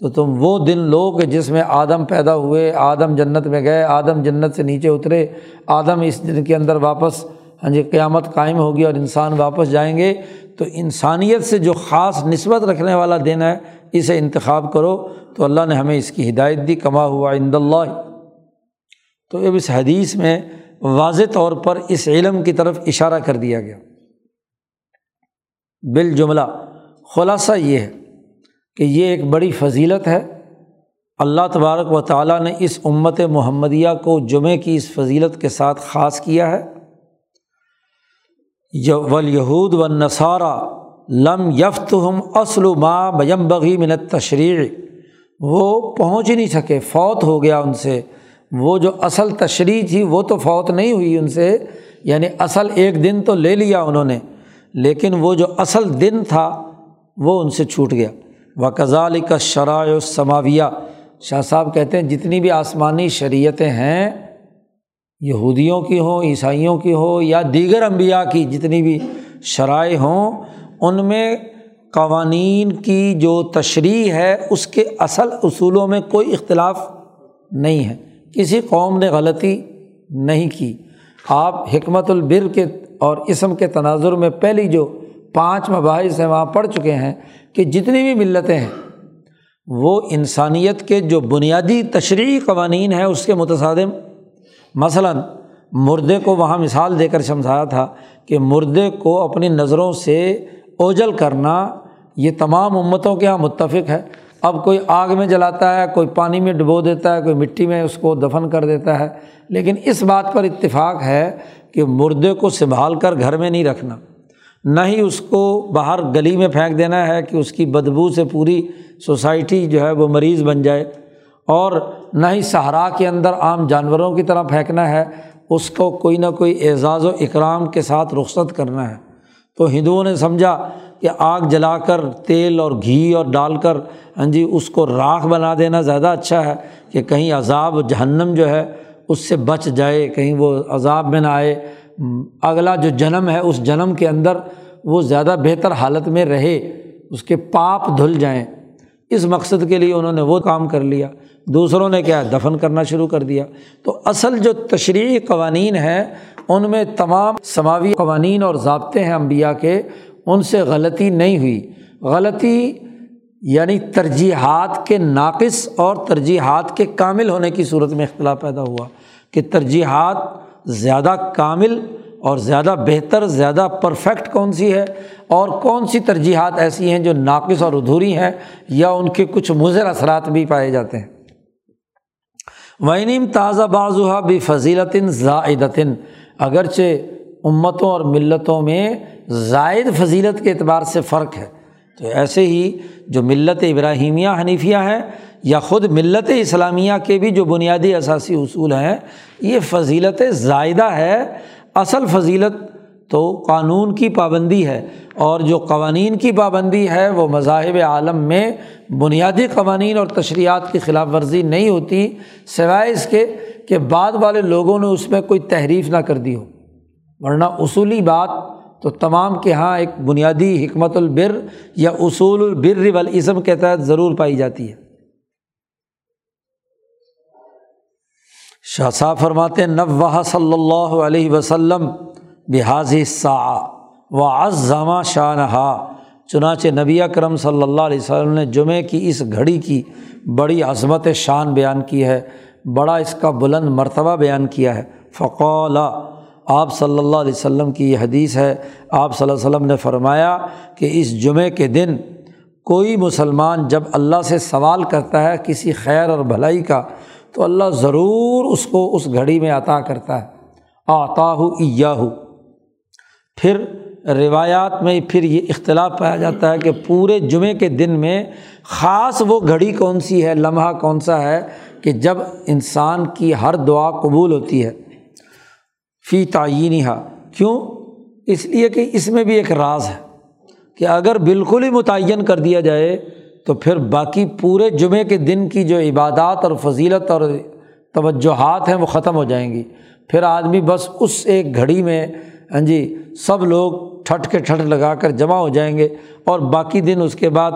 تو تم وہ دن لو کہ جس میں آدم پیدا ہوئے، آدم جنت میں گئے، آدم جنت سے نیچے اترے، آدم اس دن کے اندر واپس ہاں جی قیامت قائم ہوگی اور انسان واپس جائیں گے۔ تو انسانیت سے جو خاص نسبت رکھنے والا دن ہے، اسے انتخاب کرو۔ تو اللہ نے ہمیں اس کی ہدایت دی، کما ہوا عند اللہ۔ تو اب اس حدیث میں واضح طور پر اس علم کی طرف اشارہ کر دیا گیا۔ بال جملہ خلاصہ یہ ہے کہ یہ ایک بڑی فضیلت ہے۔ اللہ تبارک و تعالیٰ نے اس امت محمدیہ کو جمعے کی اس فضیلت کے ساتھ خاص کیا ہے۔ ولیہود و نصارہ لم یفت ہم اصل ماں بیم بغی منت تشریح وہ پہنچ ہی نہیں سکے، فوت ہو گیا ان سے۔ وہ جو اصل تشریح تھی، وہ تو فوت نہیں ہوئی ان سے یعنی اصل ایک دن تو لے لیا انہوں نے، لیکن وہ جو اصل دن تھا، وہ ان سے چھوٹ گیا۔ و کزال کا شرائع سماویہ شاہ صاحب کہتے ہیں، جتنی بھی آسمانی شریعتیں ہیں یہودیوں کی ہوں عیسائیوں کی ہو یا دیگر انبیاء کی جتنی بھی شرائع ہوں، ان میں قوانین کی جو تشریح ہے، اس کے اصل اصولوں میں کوئی اختلاف نہیں ہے۔ کسی قوم نے غلطی نہیں کی۔ آپ حکمت البر کے اور اسم کے تناظر میں پہلی جو پانچ مباحث ہیں، وہاں پڑھ چکے ہیں کہ جتنی بھی ملتیں ہیں، وہ انسانیت کے جو بنیادی تشریحی قوانین ہیں، اس کے متصادم مثلاً مردے کو وہاں مثال دے کر سمجھایا تھا کہ مردے کو اپنی نظروں سے اوجل کرنا یہ تمام امتوں کے یہاں متفق ہے۔ اب کوئی آگ میں جلاتا ہے، کوئی پانی میں ڈبو دیتا ہے، کوئی مٹی میں اس کو دفن کر دیتا ہے۔ لیکن اس بات پر اتفاق ہے کہ مردے کو سنبھال کر گھر میں نہیں رکھنا، نہ ہی اس کو باہر گلی میں پھینک دینا ہے کہ اس کی بدبو سے پوری سوسائٹی جو ہے وہ مریض بن جائے۔ اور نہ ہی صحرا کے اندر عام جانوروں کی طرح پھینکنا ہے، اس کو کوئی نہ کوئی اعزاز و اکرام کے ساتھ رخصت کرنا ہے۔ تو ہندوؤں نے سمجھا کہ آگ جلا کر تیل اور گھی اور ڈال کر ہاں جی اس کو راکھ بنا دینا زیادہ اچھا ہے کہ کہیں عذاب جہنم جو ہے، اس سے بچ جائے، کہیں وہ عذاب میں نہ آئے۔ اگلا جو جنم ہے، اس جنم کے اندر وہ زیادہ بہتر حالت میں رہے، اس کے پاپ دھل جائیں۔ اس مقصد کے لیے انہوں نے وہ کام کر لیا۔ دوسروں نے کیا دفن کرنا شروع کر دیا۔ تو اصل جو تشریحی قوانین ہیں، ان میں تمام سماوی قوانین اور ضابطے ہیں امبیا کے، ان سے غلطی نہیں ہوئی۔ غلطی یعنی ترجیحات کے ناقص اور ترجیحات کے کامل ہونے کی صورت میں اختلاف پیدا ہوا کہ ترجیحات زیادہ کامل اور زیادہ بہتر، زیادہ پرفیکٹ کون سی ہے اور کون سی ترجیحات ایسی ہیں جو ناقص اور ادھوری ہیں یا ان کے کچھ مضر اثرات بھی پائے جاتے ہیں۔ وینیم تازہ بازوہ بھی فضیلتن زائدتن اگرچہ امتوں اور ملتوں میں زائد فضیلت کے اعتبار سے فرق ہے۔ تو ایسے ہی جو ملت ابراہیمیہ حنیفیہ ہیں یا خود ملت اسلامیہ کے بھی جو بنیادی اثاثی اصول ہیں، یہ فضیلت زائدہ ہے، اصل فضیلت تو قانون کی پابندی ہے اور جو قوانین کی پابندی ہے وہ مذاہب عالم میں بنیادی قوانین اور تشریحات کی خلاف ورزی نہیں ہوتی، سوائے اس کے کہ بعد والے لوگوں نے اس میں کوئی تحریف نہ کر دی ہو۔ ورنہ اصولی بات تو تمام کے یہاں ایک بنیادی حکمت البر یا اصول البر والاسم کے تحت ضرور پائی جاتی ہے۔ شاہ صاحب فرماتے نو صلی اللہ علیہ وسلم بحاظ سا و عظمہ شاہ چنانچہ نبی کرم صلی اللہ علیہ وسلم نے جمعے کی اس گھڑی کی بڑی عظمت شان بیان کی ہے، بڑا اس کا بلند مرتبہ بیان کیا ہے۔ فقولا آپ صلی اللہ علیہ وسلم کی یہ حدیث ہے۔ آپ صلی اللہ علیہ وسلم نے فرمایا کہ اس جمعے کے دن کوئی مسلمان جب اللہ سے سوال کرتا ہے کسی خیر اور بھلائی کا، تو اللہ ضرور اس کو اس گھڑی میں عطا کرتا ہے۔ آتا ہو ایا ہو پھر روایات میں پھر یہ اختلاف پایا جاتا ہے کہ پورے جمعے کے دن میں خاص وہ گھڑی کون سی ہے، لمحہ کون سا ہے کہ جب انسان کی ہر دعا قبول ہوتی ہے۔ فی تعینی ہا کیوں؟ اس لیے کہ اس میں بھی ایک راز ہے کہ اگر بالکل ہی متعین کر دیا جائے تو پھر باقی پورے جمعے کے دن کی جو عبادات اور فضیلت اور توجہات ہیں وہ ختم ہو جائیں گی۔ پھر آدمی بس اس ایک گھڑی میں ہاں جی سب لوگ ٹھٹ کے ٹھٹ لگا کر جمع ہو جائیں گے اور باقی دن اس کے بعد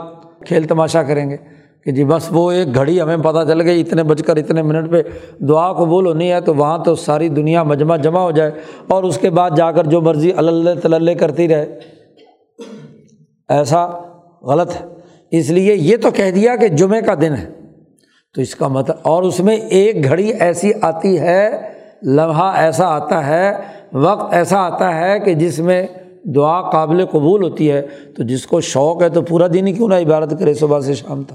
کھیل تماشا کریں گے۔ کہ جی بس وہ ایک گھڑی ہمیں پتہ چل گئی اتنے بج کر اتنے منٹ پہ۔ دعا کو بول ہونی ہے تو وہاں تو ساری دنیا مجمع جمع ہو جائے۔ اور اس کے بعد جا کر جو مرضی اللہ تلّہ کرتی رہے۔ ایسا غلط ہے۔ اس لیے یہ تو کہہ دیا کہ جمعے کا دن ہے۔ تو اس کا مطلب اور اس میں ایک گھڑی ایسی آتی ہے لمحہ ایسا آتا ہے، وقت ایسا آتا ہے کہ جس میں دعا قابل قبول ہوتی ہے۔ تو جس کو شوق ہے تو پورا دن ہی کیوں نہ عبادت کرے صبح سے شام تک؟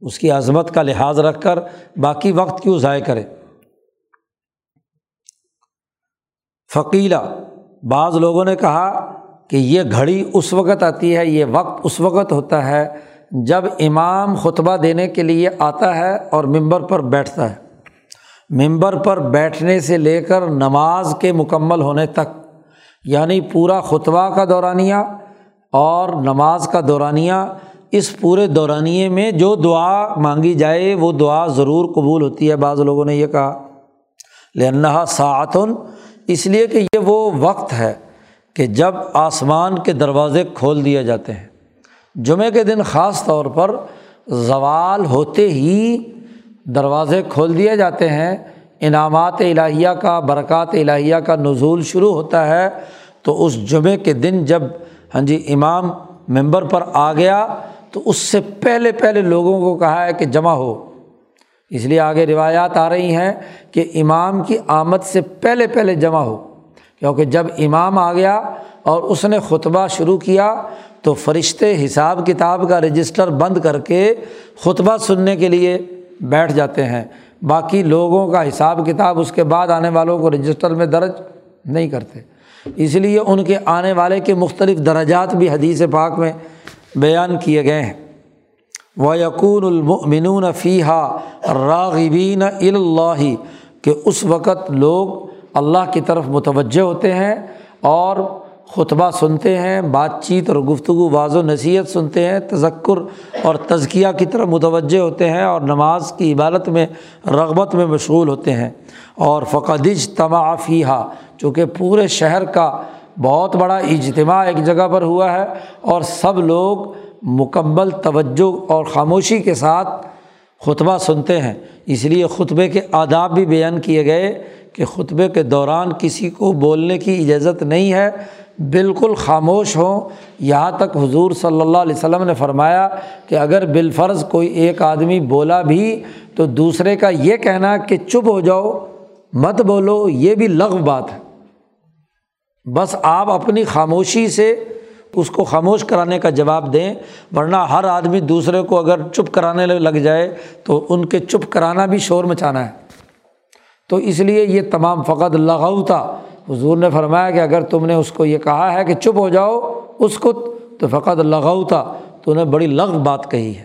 اس کی عظمت کا لحاظ رکھ کر باقی وقت کیوں ضائع کرے؟ فقیلا، بعض لوگوں نے کہا کہ یہ گھڑی اس وقت آتی ہے، یہ وقت اس وقت ہوتا ہے جب امام خطبہ دینے کے لیے آتا ہے اور ممبر پر بیٹھتا ہے۔ ممبر پر بیٹھنے سے لے کر نماز کے مکمل ہونے تک یعنی پورا خطبہ کا دورانیہ اور نماز کا دورانیہ، اس پورے دورانیے میں جو دعا مانگی جائے، وہ دعا ضرور قبول ہوتی ہے۔ بعض لوگوں نے یہ کہا لنحا ساعتن اس لیے کہ یہ وہ وقت ہے کہ جب آسمان کے دروازے کھول دیے جاتے ہیں۔ جمعے کے دن خاص طور پر زوال ہوتے ہی دروازے کھول دیے جاتے ہیں، انعامات الہیہ کا، برکات الہیہ کا نزول شروع ہوتا ہے۔ تو اس جمعے کے دن جب ہاں جی امام ممبر پر آ گیا، تو اس سے پہلے پہلے لوگوں کو کہا ہے کہ جمع ہو۔ اس لیے آگے روایات آ رہی ہیں کہ امام کی آمد سے پہلے پہلے جمع ہو۔ کیونکہ جب امام آ گیا اور اس نے خطبہ شروع کیا، تو فرشتے حساب کتاب کا رجسٹر بند کر کے خطبہ سننے کے لیے بیٹھ جاتے ہیں۔ باقی لوگوں کا حساب کتاب اس کے بعد آنے والوں کو رجسٹر میں درج نہیں کرتے۔ اس لیے ان کے آنے والے کے مختلف درجات بھی حدیث پاک میں بیان کیے گئے ہیں۔ و یقون المنون فیحہ راغبین اللہ کہ اس وقت لوگ اللہ کی طرف متوجہ ہوتے ہیں اور خطبہ سنتے ہیں بات چیت اور گفتگو، بعض و نصیحت سنتے ہیں، تذکر اور تزکیہ کی طرف متوجہ ہوتے ہیں اور نماز کی عبادت میں، رغبت میں مشغول ہوتے ہیں۔ اور فقدج تمافیہ چونکہ پورے شہر کا بہت بڑا اجتماع ایک جگہ پر ہوا ہے اور سب لوگ مکمل توجہ اور خاموشی کے ساتھ خطبہ سنتے ہیں۔ اس لیے خطبے کے آداب بھی بیان کیے گئے کہ خطبے کے دوران کسی کو بولنے کی اجازت نہیں ہے بالکل خاموش ہوں۔ یہاں تک حضور صلی اللہ علیہ وسلم نے فرمایا کہ اگر بالفرض کوئی ایک آدمی بولا بھی تو دوسرے کا یہ کہنا کہ چپ ہو جاؤ، مت بولو، یہ بھی لغ بات ہے۔ بس آپ اپنی خاموشی سے اس کو خاموش کرانے کا جواب دیں، ورنہ ہر آدمی دوسرے کو اگر چپ کرانے لگ جائے تو ان کے چپ کرانا بھی شور مچانا ہے۔ تو اس لیے یہ تمام فقط لغو تھا۔ حضور نے فرمایا کہ اگر تم نے اس کو یہ کہا ہے کہ چپ ہو جاؤ اس کو، تو فقط لغو تھا تو انہیں بڑی لغ بات کہی ہے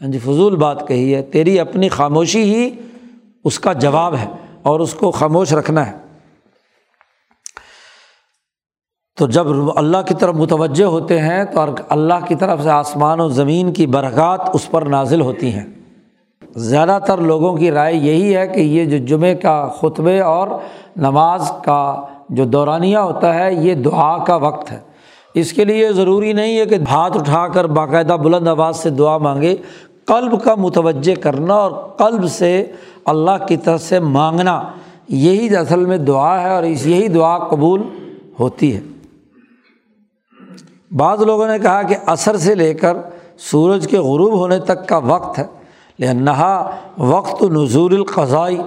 ہاں جی فضول بات کہی ہے، تیری اپنی خاموشی ہی اس کا جواب ہے اور اس کو خاموش رکھنا ہے۔ تو جب اللہ کی طرف متوجہ ہوتے ہیں تو اللہ کی طرف سے آسمان و زمین کی برکات اس پر نازل ہوتی ہیں۔ زیادہ تر لوگوں کی رائے یہی ہے کہ یہ جو جمعے کا خطبے اور نماز کا جو دورانیہ ہوتا ہے، یہ دعا کا وقت ہے۔ اس کے لیے ضروری نہیں ہے کہ ہاتھ اٹھا کر باقاعدہ بلند آواز سے دعا مانگے۔ قلب کا متوجہ کرنا اور قلب سے اللہ کی طرف سے مانگنا، یہی اصل میں دعا ہے اور اس یہی دعا قبول ہوتی ہے۔ بعض لوگوں نے کہا کہ عصر سے لے کر سورج کے غروب ہونے تک کا وقت ہے لہنہا وقت نظور القضائی،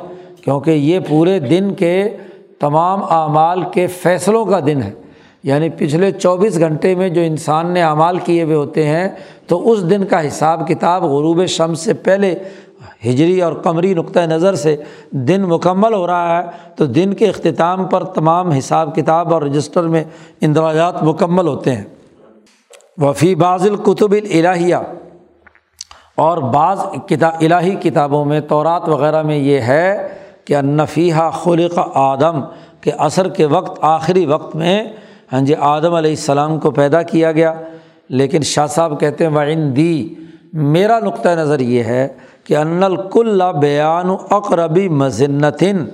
کیونکہ یہ پورے دن کے تمام اعمال کے فیصلوں کا دن ہے۔ یعنی پچھلے چوبیس گھنٹے میں جو انسان نے اعمال کیے ہوئے ہوتے ہیں، تو اس دن کا حساب کتاب غروب شمس سے پہلے ہجری اور قمری نقطۂ نظر سے دن مکمل ہو رہا ہے۔ تو دن کے اختتام پر تمام حساب کتاب اور رجسٹر میں اندراجات مکمل ہوتے ہیں۔ وفی بعض القتب الہیہ اور بعض کتاب الہی کتابوں میں، تورات وغیرہ میں یہ ہے کہ انفیحہ خلق آدم کے عصر کے وقت، آخری وقت میں ہاں جی آدم علیہ السلام کو پیدا کیا گیا۔ لیکن شاہ صاحب کہتے ہیں وعین دی میرا نقطۂ نظر یہ ہے کہ ان الکل بیان اقربی مذنتن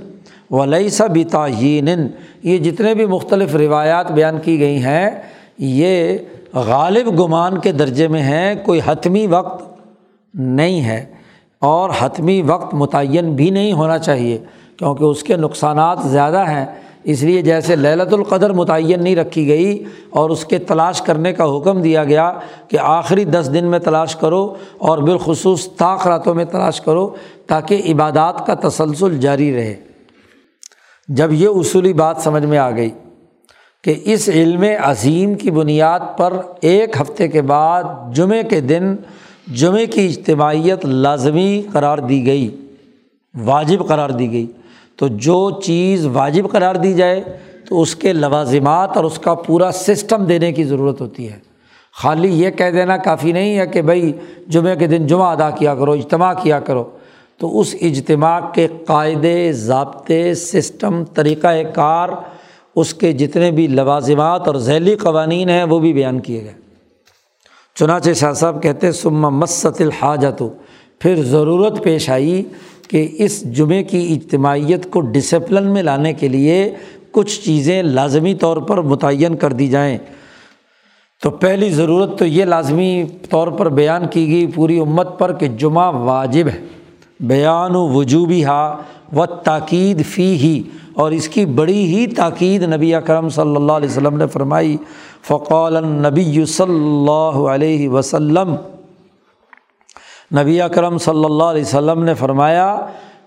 ولی سا بتعین یہ جتنے بھی مختلف روایات بیان کی گئی ہیں، یہ غالب گمان کے درجے میں ہیں، کوئی حتمی وقت نہیں ہے۔ اور حتمی وقت متعین بھی نہیں ہونا چاہیے کیونکہ اس کے نقصانات زیادہ ہیں۔ اس لیے جیسے للت القدر متعین نہیں رکھی گئی اور اس کے تلاش کرنے کا حکم دیا گیا کہ آخری دس دن میں تلاش کرو اور بالخصوص طاقراتوں میں تلاش کرو تاکہ عبادات کا تسلسل جاری رہے۔ جب یہ اصولی بات سمجھ میں آ گئی کہ اس علم عظیم کی بنیاد پر ایک ہفتے کے بعد جمعے کے دن جمعے کی اجتماعیت لازمی قرار دی گئی، واجب قرار دی گئی۔ تو جو چیز واجب قرار دی جائے، تو اس کے لوازمات اور اس کا پورا سسٹم دینے کی ضرورت ہوتی ہے۔ خالی یہ کہہ دینا کافی نہیں ہے کہ بھائی جمعے کے دن جمعہ ادا کیا کرو، اجتماع کیا کرو۔ تو اس اجتماع کے قاعدے، ضابطے، سسٹم طریقۂ کار، اس کے جتنے بھی لوازمات اور ذیلی قوانین ہیں، وہ بھی بیان کیے گئے۔ چنانچہ شاہ صاحب کہتے سما مست الحاجت، پھر ضرورت پیش آئی کہ اس جمعے کی اجتماعیت کو ڈسپلن میں لانے کے لیے کچھ چیزیں لازمی طور پر متعین کر دی جائیں۔ تو پہلی ضرورت تو یہ لازمی طور پر بیان کی گئی پوری امت پر کہ جمعہ واجب ہے۔ بیان و وجوبی ہا و تاکید فی ہی اور اس کی بڑی ہی تاکید نبی اکرم صلی اللہ علیہ وسلم نے فرمائی فقول النبی صلی اللہ علیہ وسلم۔ نبی اکرم صلی اللہ علیہ وسلم نے فرمایا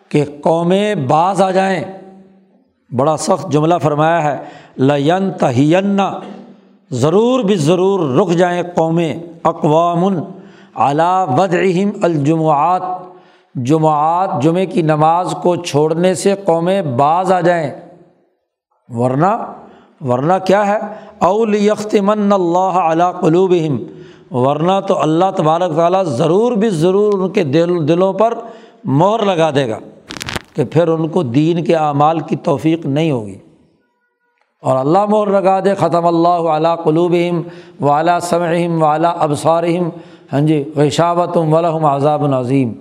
کہ قومیں بعض آ جائیں۔ بڑا سخت جملہ فرمایا ہے لین تہین ضرور بھی ضرور رک جائیں قومیں اقوام اعلیٰ بدعم الجمعات جمعات، جمعے کی نماز کو چھوڑنے سے قومیں بعض آ جائیں۔ ورنہ ورنہ کیا ہے؟ اول یختمن اللہ علیہ قلوبہم ورنہ تو اللہ تبارک تعالیٰ ضرور بھی ضرور ان کے دل، دلوں پر مہر لگا دے گا کہ پھر ان کو دین کے اعمال کی توفیق نہیں ہوگی۔ اور اللہ مہر لگا دے، ختم اللہ علیہ قلوبہم و اعلیٰ سمعم و اعلیٰ ابصارہم ہاں جی غشاوتم ولہم عذاب العظیم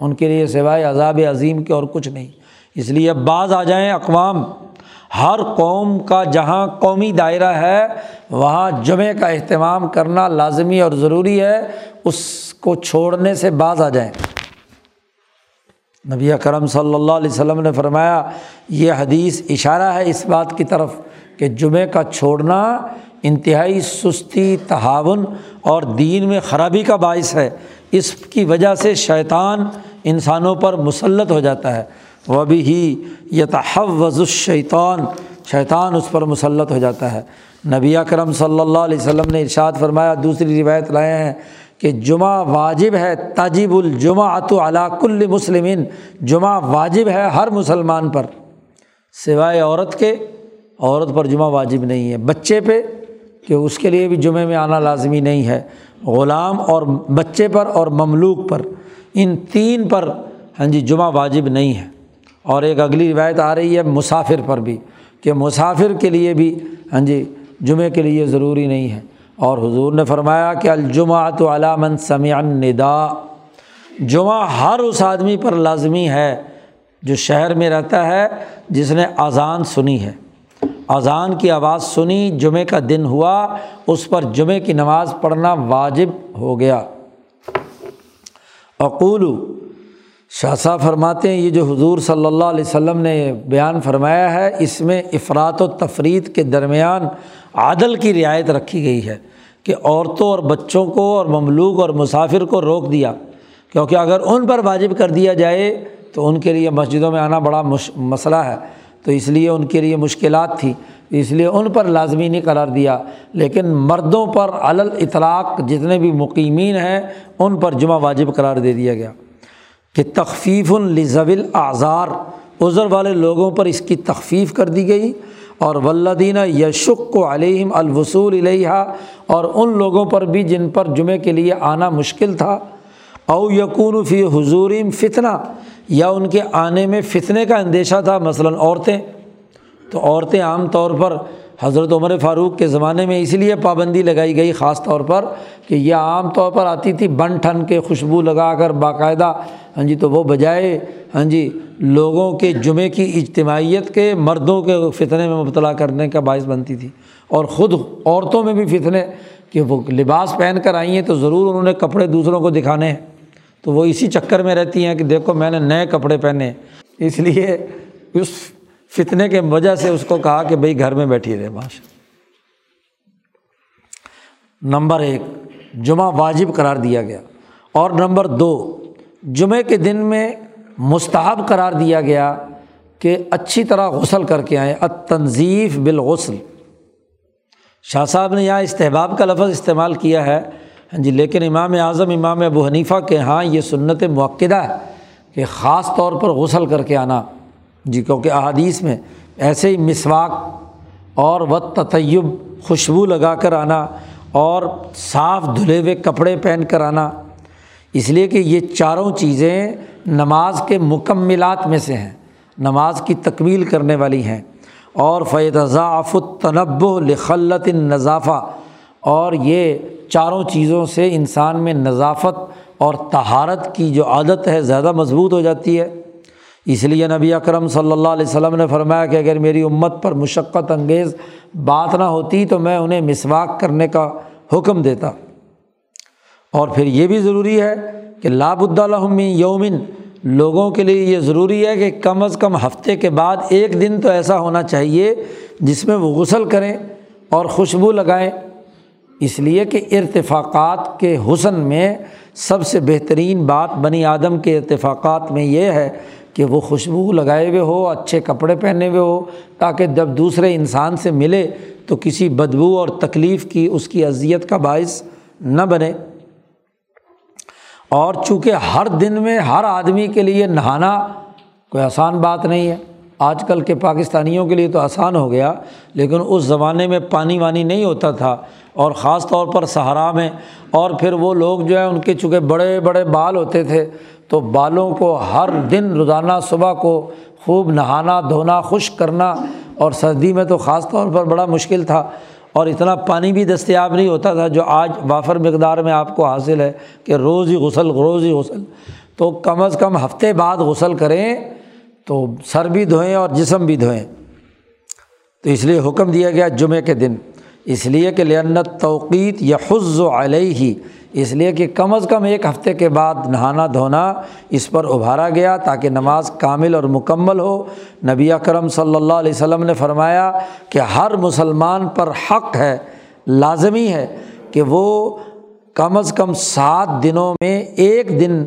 ان کے لیے سوائے عذاب عظیم کے اور کچھ نہیں۔ اس لیے اب بعض آ جائیں اقوام۔ ہر قوم کا جہاں قومی دائرہ ہے، وہاں جمعے کا اہتمام کرنا لازمی اور ضروری ہے۔ اس کو چھوڑنے سے بعض آ جائیں۔ نبی کرم صلی اللہ علیہ وسلم نے فرمایا، یہ حدیث اشارہ ہے اس بات کی طرف کہ جمعے کا چھوڑنا انتہائی سستی تہاون اور دین میں خرابی کا باعث ہے۔ اس کی وجہ سے شیطان انسانوں پر مسلط ہو جاتا ہے۔ وہ بھی ہی یتحوز الشیطان، شیطان اس پر مسلط ہو جاتا ہے۔ نبی اکرم صلی اللہ علیہ وسلم نے ارشاد فرمایا، دوسری روایت لائے ہیں کہ جمعہ واجب ہے تاجب الجمہ اتو علا کل مسلمین۔ جمعہ واجب ہے ہر مسلمان پر، سوائے عورت کے۔ عورت پر جمعہ واجب نہیں ہے۔ بچے پہ، کہ اس کے لیے بھی جمعے میں آنا لازمی نہیں ہے۔ غلام اور بچے پر اور مملوک پر، ان تین پر ہاں جی جمعہ واجب نہیں ہے۔ اور ایک اگلی روایت آ رہی ہے مسافر پر بھی، کہ مسافر کے لیے بھی ہاں جی جمعے کے لیے ضروری نہیں ہے۔ اور حضور نے فرمایا کہ الجمعہ تو علامن سمیع ندا جمعہ ہر اس آدمی پر لازمی ہے جو شہر میں رہتا ہے جس نے اذان سنی ہے۔ اذان کی آواز سنی جمعے کا دن ہوا، اس پر جمعے کی نماز پڑھنا واجب ہو گیا۔ اقول شاہ صاحب فرماتے ہیں، یہ جو حضور صلی اللہ علیہ وسلم نے بیان فرمایا ہے، اس میں افراد و تفریح کے درمیان عادل کی رعایت رکھی گئی ہے کہ عورتوں اور بچوں کو اور مملوک اور مسافر کو روک دیا۔ کیونکہ اگر ان پر واجب کر دیا جائے، تو ان کے لیے مسجدوں میں آنا بڑا مش، مسئلہ ہے۔ تو اس لیے ان کے لیے مشکلات تھیں اس لیے ان پر لازمی نہیں قرار دیا۔ لیکن مردوں پر علل اطلاق جتنے بھی مقیمین ہیں، ان پر جمعہ واجب قرار دے دیا گیا۔ کہ تخفیف الزول اعضار عذر والے لوگوں پر اس کی تخفیف کر دی گئی۔ اور ولدینہ یشق و علیہم الوصول علیہ اور ان لوگوں پر بھی جن پر جمعے کے لیے آنا مشکل تھا۔ او یقون فی حضورم فتنہ، یا ان کے آنے میں فتنے کا اندیشہ تھا مثلاً عورتیں۔ تو عورتیں عام طور پر حضرت عمر فاروق کے زمانے میں اس لیے پابندی لگائی گئی، خاص طور پر کہ یہ عام طور پر آتی تھی بن ٹھن کے خوشبو لگا کر باقاعدہ۔ ہاں جی تو وہ بجائے ہاں جی لوگوں کے جمعے کی اجتماعیت کے مردوں کے فتنے میں مبتلا کرنے کا باعث بنتی تھی۔ اور خود عورتوں میں بھی فتنے کہ وہ لباس پہن کر آئی ہیں تو ضرور انہوں نے کپڑے دوسروں کو دکھانے ہیں۔ تو وہ اسی چکر میں رہتی ہیں کہ دیکھو میں نے نئے کپڑے پہنے۔ اس لیے اس فتنے کے وجہ سے اس کو کہا کہ بھائی گھر میں بیٹھی رہے ماشاء نمبر ایک، جمعہ واجب قرار دیا گیا۔ اور نمبر دو، جمعے کے دن میں مستحب قرار دیا گیا کہ اچھی طرح غسل کر کے آئیں۔ تنظیف بالغسل۔ شاہ صاحب نے یہاں استحباب کا لفظ استعمال کیا ہے۔ ہاں جی لیکن امام اعظم، امام ابو حنیفہ کے ہاں یہ سنت موقعہ ہے کہ خاص طور پر غسل کر کے آنا۔ جی کیونکہ احادیث میں ایسے ہی مسواک اور و تطیب خوشبو لگا کر آنا اور صاف دھلے ہوئے کپڑے پہن کر آنا۔ اس لیے کہ یہ چاروں چیزیں نماز کے مکملات میں سے ہیں، نماز کی تکمیل کرنے والی ہیں۔ اور فیضاف التنب لخلت نظافہ اور یہ چاروں چیزوں سے انسان میں نظافت اور تہارت کی جو عادت ہے زیادہ مضبوط ہو جاتی ہے۔ اس لیے نبی اکرم صلی اللہ علیہ وسلم نے فرمایا کہ اگر میری امت پر مشقت انگیز بات نہ ہوتی تو میں انہیں مسواک کرنے کا حکم دیتا۔ اور پھر یہ بھی ضروری ہے کہ لاب الدالحم یومن لوگوں کے لیے یہ ضروری ہے کہ کم از کم ہفتے کے بعد ایک دن تو ایسا ہونا چاہیے جس میں وہ غسل کریں اور خوشبو لگائیں۔ اس لیے کہ ارتفاقات کے حسن میں سب سے بہترین بات بنی آدم کے ارتفاقات میں یہ ہے کہ وہ خوشبو لگائے ہوئے ہو، اچھے کپڑے پہنے ہوئے ہو، تاکہ جب دوسرے انسان سے ملے تو کسی بدبو اور تکلیف کی اس کی اذیت کا باعث نہ بنے۔ اور چونکہ ہر دن میں ہر آدمی کے لیے نہانا کوئی آسان بات نہیں ہے۔ آج کل کے پاکستانیوں کے لیے تو آسان ہو گیا، لیکن اس زمانے میں پانی وانی نہیں ہوتا تھا، اور خاص طور پر سہارا میں، اور پھر وہ لوگ جو ہے ان کے چونکہ بڑے بڑے بال ہوتے تھے، تو بالوں کو ہر دن روزانہ صبح کو خوب نہانا، دھونا، خشک کرنا، اور سردی میں تو خاص طور پر بڑا مشکل تھا، اور اتنا پانی بھی دستیاب نہیں ہوتا تھا جو آج وافر مقدار میں آپ کو حاصل ہے کہ روز ہی غسل روز ہی غسل۔ تو کم از کم ہفتے بعد غسل کریں تو سر بھی دھوئیں اور جسم بھی دھوئیں۔ تو اس لیے حکم دیا گیا جمعے کے دن۔ اس لیے کہ لنت توقیت یا حز و علیہ ہی اس لیے کہ کم از کم ایک ہفتے کے بعد نہانا دھونا اس پر ابھارا گیا تاکہ نماز کامل اور مکمل ہو۔ نبی اکرم صلی اللہ علیہ وسلم نے فرمایا کہ ہر مسلمان پر حق ہے، لازمی ہے کہ وہ کم از کم سات دنوں میں ایک دن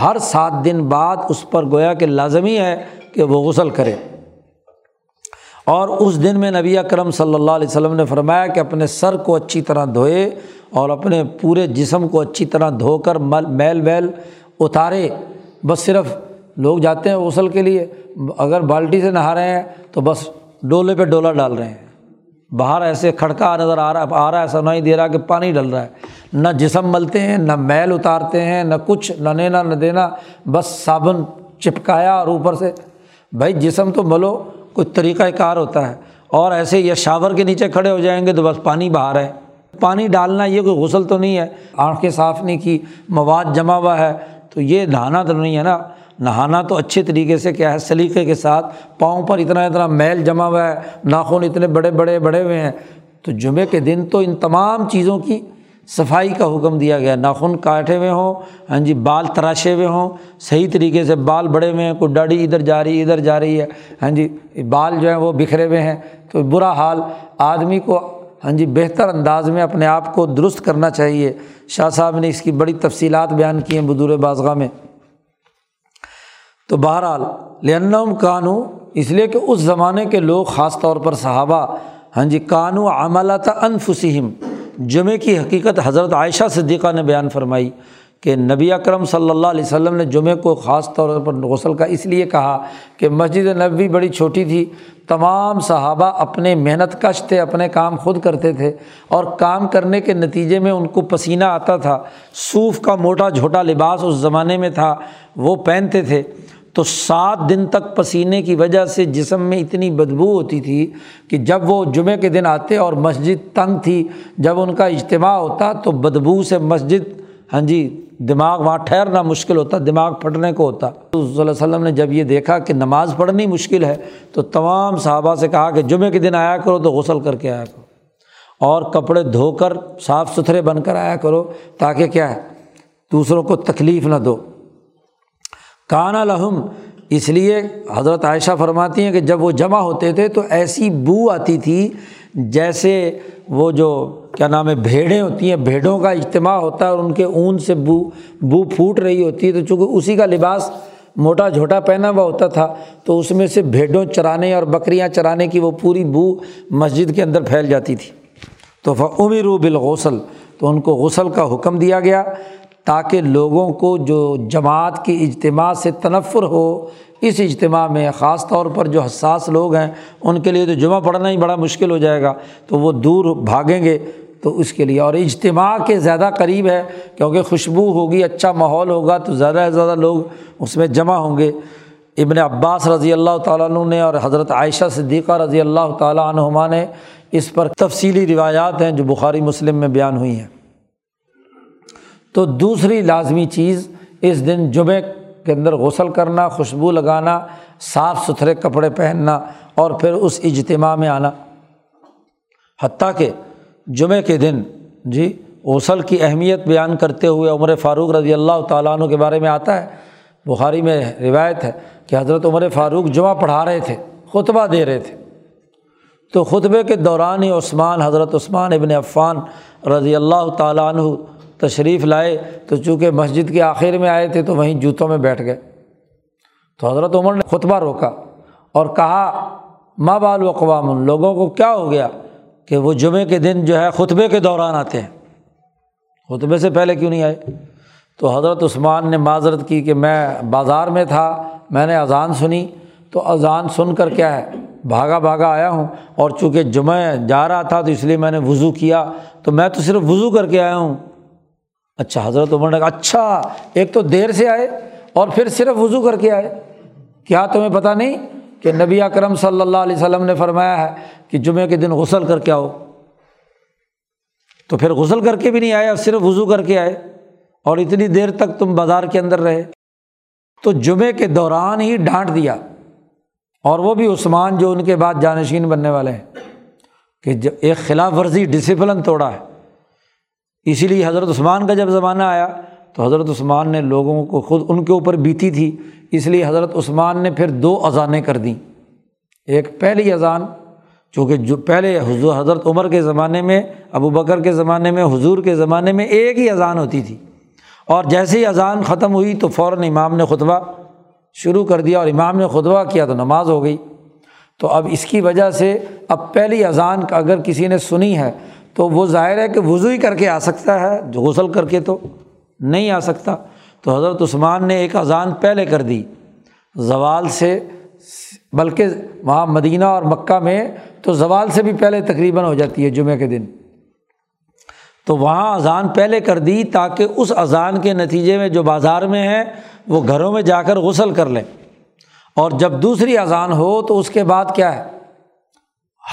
ہر سات دن بعد اس پر گویا کہ لازمی ہے کہ وہ غسل کرے۔ اور اس دن میں نبی اکرم صلی اللہ علیہ وسلم نے فرمایا کہ اپنے سر کو اچھی طرح دھوئے اور اپنے پورے جسم کو اچھی طرح دھو کر مل میل ویل اتارے۔ بس صرف لوگ جاتے ہیں غسل کے لیے، اگر بالٹی سے نہا رہے ہیں تو بس ڈولے پہ ڈولا ڈال رہے ہیں۔ باہر ایسے کھڑکا نظر آ رہا آ رہا ہے، ایسا نہیں دے رہا کہ پانی ڈل رہا ہے۔ نہ جسم ملتے ہیں، نہ میل اتارتے ہیں، نہ کچھ، نہ لینا، نہ دینا، بس صابن چپکایا اور اوپر سے۔ بھائی جسم تو ملو، کوئی طریقۂ کار ہوتا ہے۔ اور ایسے یا شاور کے نیچے کھڑے ہو جائیں گے تو بس پانی باہر ہے۔ پانی ڈالنا یہ کوئی غسل تو نہیں ہے، آنکھیں صاف نہیں کی، مواد جمع ہوا ہے۔ تو یہ نہانا تو نہیں ہے نا۔ نہانا تو اچھے طریقے سے کیا ہے، سلیقے کے ساتھ پاؤں پر اتنا اتنا میل جمع ہوا ہے، ناخن اتنے بڑے بڑے بڑے ہوئے ہیں۔ تو جمعے کے دن تو ان تمام چیزوں کی صفائی کا حکم دیا گیا۔ ناخن کاٹے ہوئے ہوں ہاں جی بال تراشے ہوئے ہوں۔ صحیح طریقے سے بال بڑے ہوئے ہیں، کوئی ڈاڑی ادھر جا رہی، ادھر جا رہی ہے۔ ہاں جی بال جو ہیں وہ بکھرے ہوئے ہیں۔ تو برا حال، آدمی کو ہاں جی بہتر انداز میں اپنے آپ کو درست کرنا چاہیے۔ شاہ صاحب نے اس کی بڑی تفصیلات بیان کی ہیں بدور بازگاہ میں۔ تو بہرحال لنم کانو، اس لیے کہ اس زمانے کے لوگ، خاص طور پر صحابہ ہاں جی کانو عملات انفسہم، جمعے کی حقیقت حضرت عائشہ صدیقہ نے بیان فرمائی۔ کہ نبی اکرم صلی اللہ علیہ وسلم نے جمعے کو خاص طور پر غسل کا اس لیے کہا کہ مسجد نبوی بڑی چھوٹی تھی، تمام صحابہ اپنے محنت کش تھے اپنے کام خود کرتے تھے اور کام کرنے کے نتیجے میں ان کو پسینہ آتا تھا۔ صوف کا موٹا جھوٹا لباس اس زمانے میں تھا، وہ پہنتے تھے۔ تو سات دن تک پسینے کی وجہ سے جسم میں اتنی بدبو ہوتی تھی کہ جب وہ جمعے کے دن آتے اور مسجد تنگ تھی، جب ان کا اجتماع ہوتا تو بدبو سے مسجد ہاں جی دماغ وہاں ٹھہرنا مشکل ہوتا، دماغ پھٹنے کو ہوتا۔ تو صلی اللہ علیہ وسلم نے جب یہ دیکھا کہ نماز پڑھنی مشکل ہے، تو تمام صحابہ سے کہا کہ جمعے کے دن آیا کرو تو غسل کر کے آیا کرو۔ اور کپڑے دھو کر، صاف ستھرے بن کر آیا کرو، تاکہ کیا ہے؟ دوسروں کو تکلیف نہ دو۔ کانا لہم، اس لیے حضرت عائشہ فرماتی ہیں کہ جب وہ جمع ہوتے تھے تو ایسی بو آتی تھی جیسے وہ جو کیا نام ہے، بھیڑیں ہوتی ہیں، بھیڑوں کا اجتماع ہوتا ہے اور ان کے اون سے بو بو پھوٹ رہی ہوتی ہے۔ تو چونکہ اسی کا لباس موٹا جھوٹا پہنا ہوا ہوتا تھا، تو اس میں سے بھیڑوں چرانے اور بکریاں چرانے کی وہ پوری بو مسجد کے اندر پھیل جاتی تھی۔ تو عمر بالغسل، تو ان کو غسل کا حکم دیا گیا تاکہ لوگوں کو جو جماعت کی اجتماع سے تنفر ہو، اس اجتماع میں خاص طور پر جو حساس لوگ ہیں، ان کے لیے تو جمعہ پڑھنا ہی بڑا مشکل ہو جائے گا۔ تو وہ دور بھاگیں گے تو اس کے لیے۔ اور اجتماع کے زیادہ قریب ہے، کیونکہ خوشبو ہوگی اچھا ماحول ہوگا، تو زیادہ سے زیادہ لوگ اس میں جمع ہوں گے۔ ابن عباس رضی اللہ تعالیٰ عنہ نے اور حضرت عائشہ صدیقہ رضی اللہ تعالیٰ عنہما نے اس پر تفصیلی روایات ہیں جو بخاری مسلم میں بیان ہوئی ہیں۔ تو دوسری لازمی چیز، اس دن جمعے کے اندر غسل کرنا، خوشبو لگانا، صاف ستھرے کپڑے پہننا اور پھر اس اجتماع میں آنا۔ حتیٰ کہ جمعے کے دن جی غسل کی اہمیت بیان کرتے ہوئے عمر فاروق رضی اللہ تعالیٰ عنہ کے بارے میں آتا ہے۔ بخاری میں روایت ہے کہ حضرت عمر فاروق جمعہ پڑھا رہے تھے، خطبہ دے رہے تھے۔ تو خطبے کے دوران ہی عثمان، حضرت عثمان ابن عفان رضی اللہ تعالیٰ عنہ تشریف لائے۔ تو چونکہ مسجد کے آخر میں آئے تھے، تو وہیں جوتوں میں بیٹھ گئے۔ تو حضرت عمر نے خطبہ روکا اور کہا ماں بال و اقوام؟ لوگوں کو کیا ہو گیا؟ کہ وہ جمعے کے دن جو ہے خطبے کے دوران آتے ہیں۔ خطبے سے پہلے کیوں نہیں آئے؟ تو حضرت عثمان نے معذرت کی کہ میں بازار میں تھا، میں نے اذان سنی۔ تو اذان سن کر کیا ہے؟ بھاگا بھاگا آیا ہوں اور چونکہ جمعہ جا رہا تھا تو اس لیے میں نے وضو کیا۔ تو میں تو صرف وضو کر کے آیا ہوں۔ اچھا حضرت عمر نے کہا اچھا ایک تو دیر سے آئے اور پھر صرف وضو کر کے آئے۔ کیا تمہیں پتہ نہیں؟ کہ نبی اکرم صلی اللہ علیہ وسلم نے فرمایا ہے کہ جمعے کے دن غسل کر کے آؤ۔ تو پھر غسل کر کے بھی نہیں آئے صرف وضو کر کے آئے اور اتنی دیر تک تم بازار کے اندر رہے۔ تو جمعے کے دوران ہی ڈانٹ دیا۔ اور وہ بھی عثمان جو ان کے بعد جانشین بننے والے ہیں کہ ایک خلاف ورزی ڈسپلن توڑا ہے۔ اسی لیے حضرت عثمان کا جب زمانہ آیا تو حضرت عثمان نے لوگوں کو خود ان کے اوپر بیتی تھی، اس لیے حضرت عثمان نے پھر دو اذانیں کر دیں۔ ایک پہلی اذان، چونکہ جو پہلے حضور، حضرت عمر کے زمانے میں، ابو بکر کے زمانے میں، حضور کے زمانے میں ایک ہی اذان ہوتی تھی۔ اور جیسے ہی اذان ختم ہوئی تو فوراً امام نے خطبہ شروع کر دیا اور امام نے خطبہ کیا تو نماز ہو گئی۔ تو اب اس کی وجہ سے اب پہلی اذان کا اگر کسی نے سنی ہے تو وہ ظاہر ہے کہ وضو ہی کر کے آ سکتا ہے جو غسل کر کے تو۔ نہیں آ سکتا۔ تو حضرت عثمان نے ایک اذان پہلے کر دی۔ زوال سے، بلکہ وہاں مدینہ اور مکہ میں تو زوال سے بھی پہلے تقریباً ہو جاتی ہے جمعے کے دن۔ تو وہاں اذان پہلے کر دی تاکہ اس اذان کے نتیجے میں جو بازار میں ہے، وہ گھروں میں جا کر غسل کر لیں۔ اور جب دوسری اذان ہو تو اس کے بعد کیا ہے؟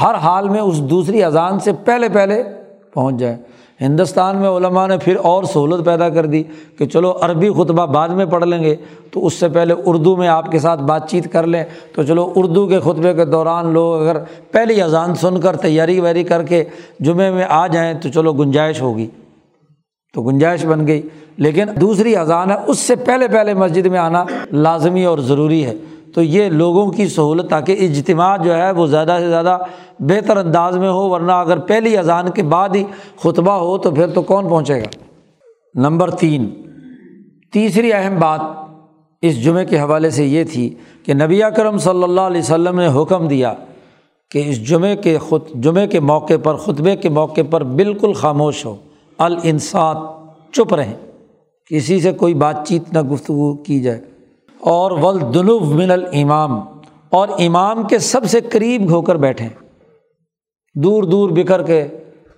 ہر حال میں اس دوسری اذان سے پہلے پہلے پہنچ جائے ہندوستان میں علماء نے پھر اور سہولت پیدا کر دی کہ چلو عربی خطبہ بعد میں پڑھ لیں گے تو اس سے پہلے اردو میں آپ کے ساتھ بات چیت کر لیں۔ تو چلو اردو کے خطبے کے دوران لوگ اگر پہلی اذان سن کر تیاری ویاری کر کے جمعے میں آ جائیں تو چلو گنجائش ہوگی۔ تو گنجائش بن گئی۔ لیکن دوسری اذان ہے، اس سے پہلے پہلے مسجد میں آنا لازمی اور ضروری ہے۔ تو یہ لوگوں کی سہولت تاکہ اجتماع جو ہے وہ زیادہ سے زیادہ بہتر انداز میں ہو، ورنہ اگر پہلی اذان کے بعد ہی خطبہ ہو تو پھر تو کون پہنچے گا؟ نمبر تین، تیسری اہم بات اس جمعے کے حوالے سے یہ تھی کہ نبی کرم صلی اللہ علیہ وسلم نے حکم دیا کہ اس جمعے کے خط، جمعے کے موقع پر، خطبے کے موقع پر بالکل خاموش ہو الانسات چپ رہیں، کسی سے کوئی بات چیت نہ گفتگو کی جائے۔ اور ولدنو من الامام، اور امام کے سب سے قریب ہو کر بیٹھیں دور دور بکھر کے،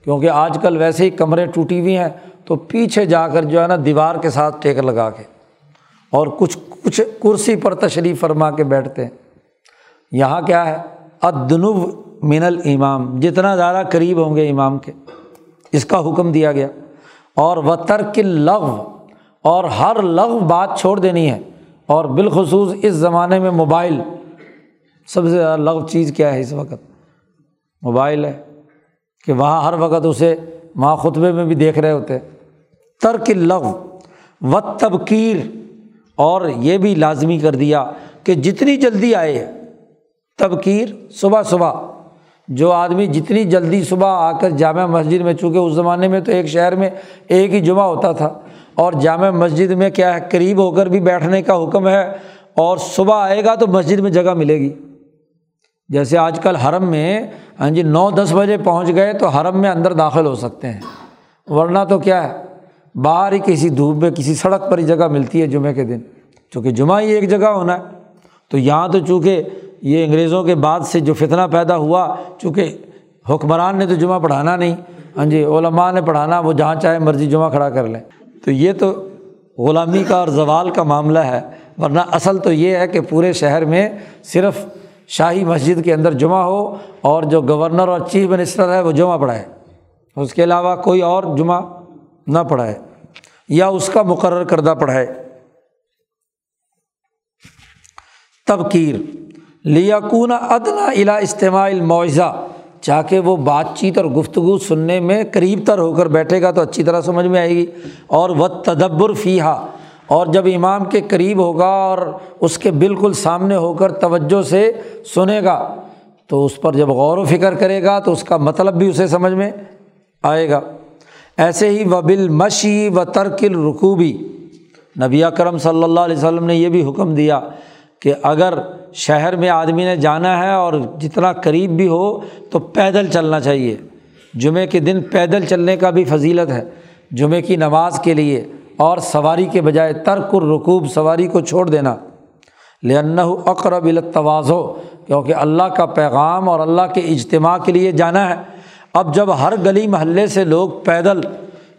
کیونکہ آج کل ویسے ہی کمرے ٹوٹی ہوئی ہیں، تو پیچھے جا کر جو ہے نا دیوار کے ساتھ ٹیک لگا کے، اور کچھ کچھ کرسی پر تشریف فرما کے بیٹھتے۔ ہیں یہاں کیا ہے؟ ادنو من الامام، جتنا زیادہ قریب ہوں گے امام کے۔ اس کا حکم دیا گیا۔ اور و ترک لغ اور ہر لغ بات چھوڑ دینی ہے۔ اور بالخصوص اس زمانے میں موبائل سب سے زیادہ لغ چیز کیا ہے اس وقت؟ موبائل ہے کہ وہاں ہر وقت اسے وہاں خطبے میں بھی دیکھ رہے ہوتے ترک لغ و تبکیر اور یہ بھی لازمی کر دیا کہ جتنی جلدی آئے، تبکیر صبح صبح۔ جو آدمی جتنی جلدی صبح آ کر جامع مسجد میں، چونکہ اس زمانے میں تو ایک شہر میں ایک ہی جمعہ ہوتا تھا اور جامع مسجد میں کیا ہے؟ قریب ہو کر بھی بیٹھنے کا حکم ہے اور صبح آئے گا تو مسجد میں جگہ ملے گی۔ جیسے آج کل حرم میں ہاں جی نو دس بجے پہنچ گئے تو حرم میں اندر داخل ہو سکتے ہیں۔ ورنہ تو کیا ہے؟ باہر ہی کسی دھوپ میں، کسی سڑک پر ہی جگہ ملتی ہے جمعے کے دن۔ چونکہ جمعہ ہی ایک جگہ ہونا ہے۔ تو یہاں تو چونکہ یہ انگریزوں کے بعد سے جو فتنہ پیدا ہوا، چونکہ حکمران نے تو جمعہ پڑھانا نہیں ہاں جی علماء نے پڑھانا، وہ جہاں چاہے مرضی جمعہ کھڑا کر لیں۔ تو یہ تو غلامی کا اور زوال کا معاملہ ہے، ورنہ اصل تو یہ ہے کہ پورے شہر میں صرف شاہی مسجد کے اندر جمعہ ہو اور جو گورنر اور چیف منسٹر ہے وہ جمعہ پڑھائے۔ اس کے علاوہ کوئی اور جمعہ نہ پڑھائے یا اس کا مقرر کردہ پڑھائے۔ تبکیر لیاکون ادنا الا استعمال معاوضہ چاہ کے وہ بات چیت اور گفتگو سننے میں قریب تر ہو کر بیٹھے گا تو اچھی طرح سمجھ میں آئے گی۔ اور وہ تدبر فی ہا اور جب امام کے قریب ہوگا اور اس کے بالکل سامنے ہو کر توجہ سے سنے گا، تو اس پر جب غور و فکر کرے گا تو اس کا مطلب بھی اسے سمجھ میں آئے گا۔ ایسے ہی و بالمشی و ترکل رقوبی نبی کرم صلی اللہ علیہ وسلم نے یہ بھی حکم دیا کہ اگر شہر میں آدمی نے جانا ہے اور جتنا قریب بھی ہو تو پیدل چلنا چاہیے۔ جمعے کے دن پیدل چلنے کا بھی فضیلت ہے۔ جمعے کی نماز کے لیے اور سواری کے بجائے ترک الرقوب سواری کو چھوڑ دینا۔ لن اقرب التواز ہو کیونکہ اللہ کا پیغام اور اللہ کے اجتماع کے لیے جانا ہے۔ اب جب ہر گلی محلے سے لوگ پیدل،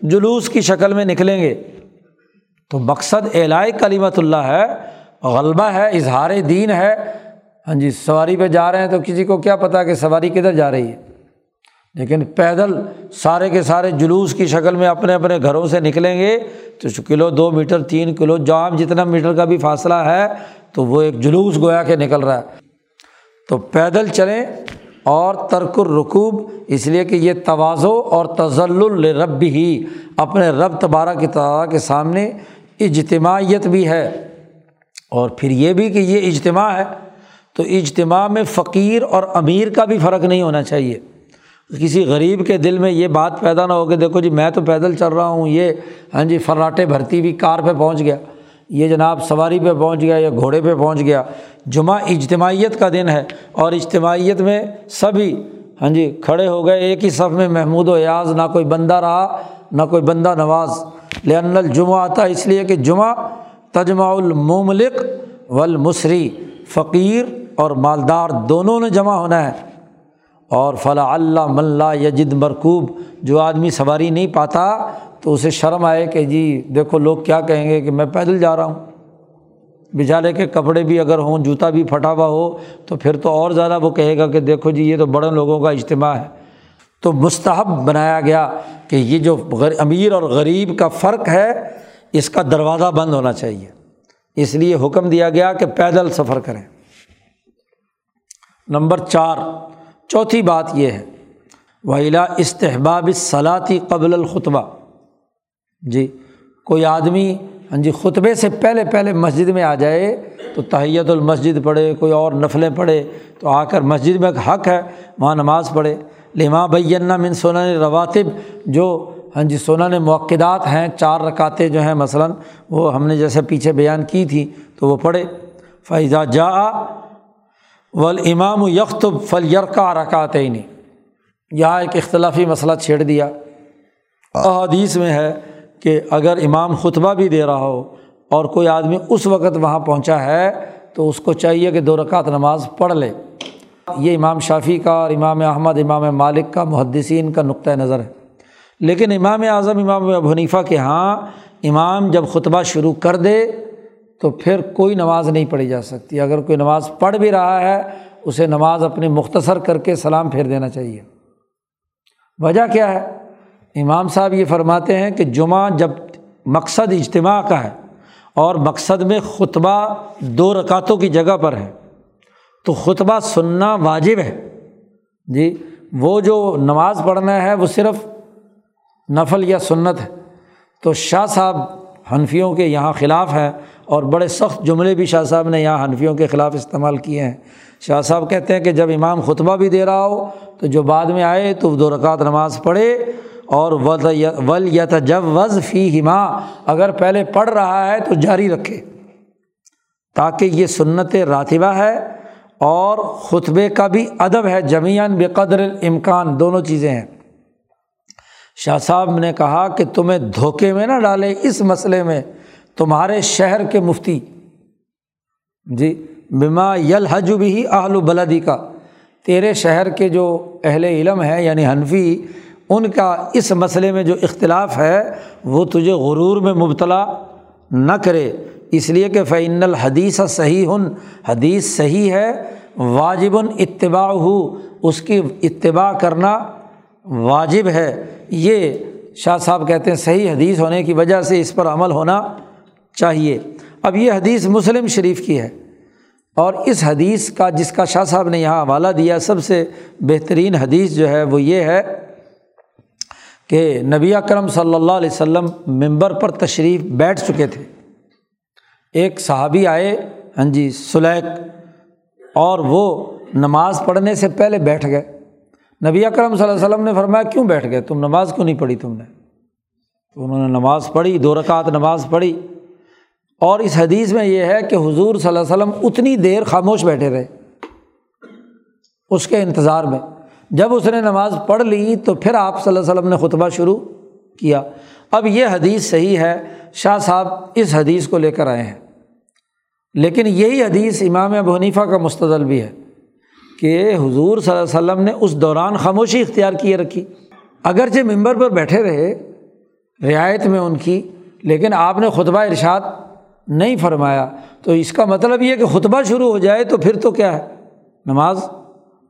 جلوس کی شکل میں نکلیں گے، تو مقصد اعلائے کلیمت اللہ ہے۔ غلبہ ہے، اظہار دین ہے۔ ہاں جی سواری پہ جا رہے ہیں تو کسی کو کیا پتا کہ سواری کدھر جا رہی ہے؟ لیکن پیدل سارے کے سارے جلوس کی شکل میں اپنے اپنے گھروں سے نکلیں گے۔ تو کلو دو میٹر، تین کلو جام جتنا میٹر کا بھی فاصلہ ہے، تو وہ ایک جلوس گویا کے نکل رہا ہے۔ تو پیدل چلیں اور ترک الرکوب، اس لیے کہ یہ توازو اور تزل الرب ہی اپنے رب تبارہ کی تعداد کے سامنے اجتماعیت بھی ہے۔ اور پھر یہ بھی کہ یہ اجتماع ہے، تو اجتماع میں فقیر اور امیر کا بھی فرق نہیں ہونا چاہیے۔ کسی غریب کے دل میں یہ بات پیدا نہ ہو کہ دیکھو جی میں تو پیدل چل رہا ہوں، یہ ہاں جی فراٹے بھرتی ہوئی کار پہ پہنچ گیا، یہ جناب سواری پہ پہنچ گیا یا گھوڑے پہ پہنچ گیا۔ جمعہ اجتماعیت کا دن ہے اور اجتماعیت میں سبھی ہاں جی کھڑے ہو گئے، ایک ہی صف میں محمود و ایاز، نہ کوئی بندہ رہا، نہ کوئی بندہ نواز۔ لن الجمعہ آتا اس لیے کہ جمعہ تجمع المملک والمصری فقیر اور مالدار دونوں نے جمع ہونا ہے۔ اور فلاں اللہ ملا یجد مرکوب جو آدمی سواری نہیں پاتا تو اسے شرم آئے کہ جی دیکھو لوگ کیا کہیں گے کہ میں پیدل جا رہا ہوں۔ بیچارے کے کپڑے بھی اگر ہوں، جوتا بھی پھٹا ہوا ہو تو پھر تو اور زیادہ وہ کہے گا کہ دیکھو جی یہ تو بڑے لوگوں کا اجتماع ہے۔ تو مستحب بنایا گیا کہ یہ جو امیر اور غریب کا فرق ہے اس کا دروازہ بند ہونا چاہیے۔ اس لیے حکم دیا گیا کہ پیدل سفر کریں۔ نمبر چار، چوتھی بات یہ ہے۔ وحیلا استحباب صلاحی قبل الخطبہ جی کوئی آدمی ہاں جی خطبے سے پہلے پہلے مسجد میں آ جائے تو تحیت المسجد پڑھے، کوئی اور نفلیں پڑھے تو آ کر مسجد میں حق ہے، وہاں نماز پڑھے۔ لما بینا من سونا رواتب جو ہاں جی سونا نے موقعات ہیں، چار رکاتیں جو ہیں، مثلاً وہ ہم نے جیسے پیچھے بیان کی تھی، تو وہ پڑھے۔ فیضا جا ول امام یختب فل یرکا رکات نہیں یہاں ایک اختلافی مسئلہ چھیڑ دیا۔ احادیث میں ہے کہ اگر امام خطبہ بھی دے رہا ہو اور کوئی آدمی اس وقت وہاں پہنچا ہے، تو اس کو چاہیے کہ دو رکعت نماز پڑھ لے۔ یہ امام شافی کا اور امام احمد، امام مالک کا، محدثین کا نقطۂ نظر ہے۔ لیکن امام اعظم، امام ابو حنیفہ کے ہاں امام جب خطبہ شروع کر دے تو پھر کوئی نماز نہیں پڑھی جا سکتی۔ اگر کوئی نماز پڑھ بھی رہا ہے، اسے نماز اپنی مختصر کر کے سلام پھیر دینا چاہیے۔ وجہ کیا ہے؟ امام صاحب یہ فرماتے ہیں کہ جمعہ جب مقصد اجتماع کا ہے اور مقصد میں خطبہ دو رکعتوں کی جگہ پر ہے، تو خطبہ سننا واجب ہے۔ جی وہ جو نماز پڑھنا ہے، وہ صرف نفل یا سنت ہے۔ تو شاہ صاحب حنفیوں کے یہاں خلاف ہیں اور بڑے سخت جملے بھی شاہ صاحب نے یہاں حنفیوں کے خلاف استعمال کیے ہیں۔ شاہ صاحب کہتے ہیں کہ جب امام خطبہ بھی دے رہا ہو تو جو بعد میں آئے تو دو رکعت نماز پڑھے اور ول یا جب وز فی ہما اگر پہلے پڑھ رہا ہے تو جاری رکھے۔ تاکہ یہ سنت راتبہ ہے اور خطبے کا بھی ادب ہے جمیان بے قدر امکان دونوں چیزیں ہیں۔ شاہ صاحب نے کہا کہ تمہیں دھوکے میں نہ ڈالے اس مسئلے میں تمہارے شہر کے مفتی۔ جی بما یل حج بھی اہل بلدی کا۔ تیرے شہر کے جو اہل علم ہے یعنی حنفی، ان کا اس مسئلے میں جو اختلاف ہے، وہ تجھے غرور میں مبتلا نہ کرے۔ اس لیے کہ فعین الحدیث صحیح ہن حدیث صحیح ہے، واجب اتباع ہو اس کی اتباع کرنا واجب ہے۔ یہ شاہ صاحب کہتے ہیں صحیح حدیث ہونے کی وجہ سے اس پر عمل ہونا چاہیے۔ اب یہ حدیث مسلم شریف کی ہے اور اس حدیث کا جس کا شاہ صاحب نے یہاں حوالہ دیا، سب سے بہترین حدیث جو ہے وہ یہ ہے کہ نبی اکرم صلی اللہ علیہ وسلم ممبر پر تشریف بیٹھ چکے تھے۔ ایک صحابی آئے ہاں جی سلیک اور وہ نماز پڑھنے سے پہلے بیٹھ گئے۔ نبی اکرم صلی اللہ علیہ وسلم نے فرمایا، کیوں بیٹھ گئے؟ تم نماز کیوں نہیں پڑھی تم نے؟ تو انہوں نے نماز پڑھی، دو رکعت نماز پڑھی۔ اور اس حدیث میں یہ ہے کہ حضور صلی اللہ علیہ وسلم اتنی دیر خاموش بیٹھے رہے اس کے انتظار میں۔ جب اس نے نماز پڑھ لی تو پھر آپ صلی اللہ علیہ وسلم نے خطبہ شروع کیا۔ اب یہ حدیث صحیح ہے، شاہ صاحب اس حدیث کو لے کر آئے ہیں۔ لیکن یہی حدیث امام ابو حنیفہ کا مستدل بھی ہے۔ کہ حضور صلی اللہ علیہ وسلم نے اس دوران خاموشی اختیار کیے رکھی۔ اگرچہ ممبر پر بیٹھے رہے، رعایت میں ان کی، لیکن آپ نے خطبہ ارشاد نہیں فرمایا۔ تو اس کا مطلب یہ کہ خطبہ شروع ہو جائے تو پھر تو کیا ہے؟ نماز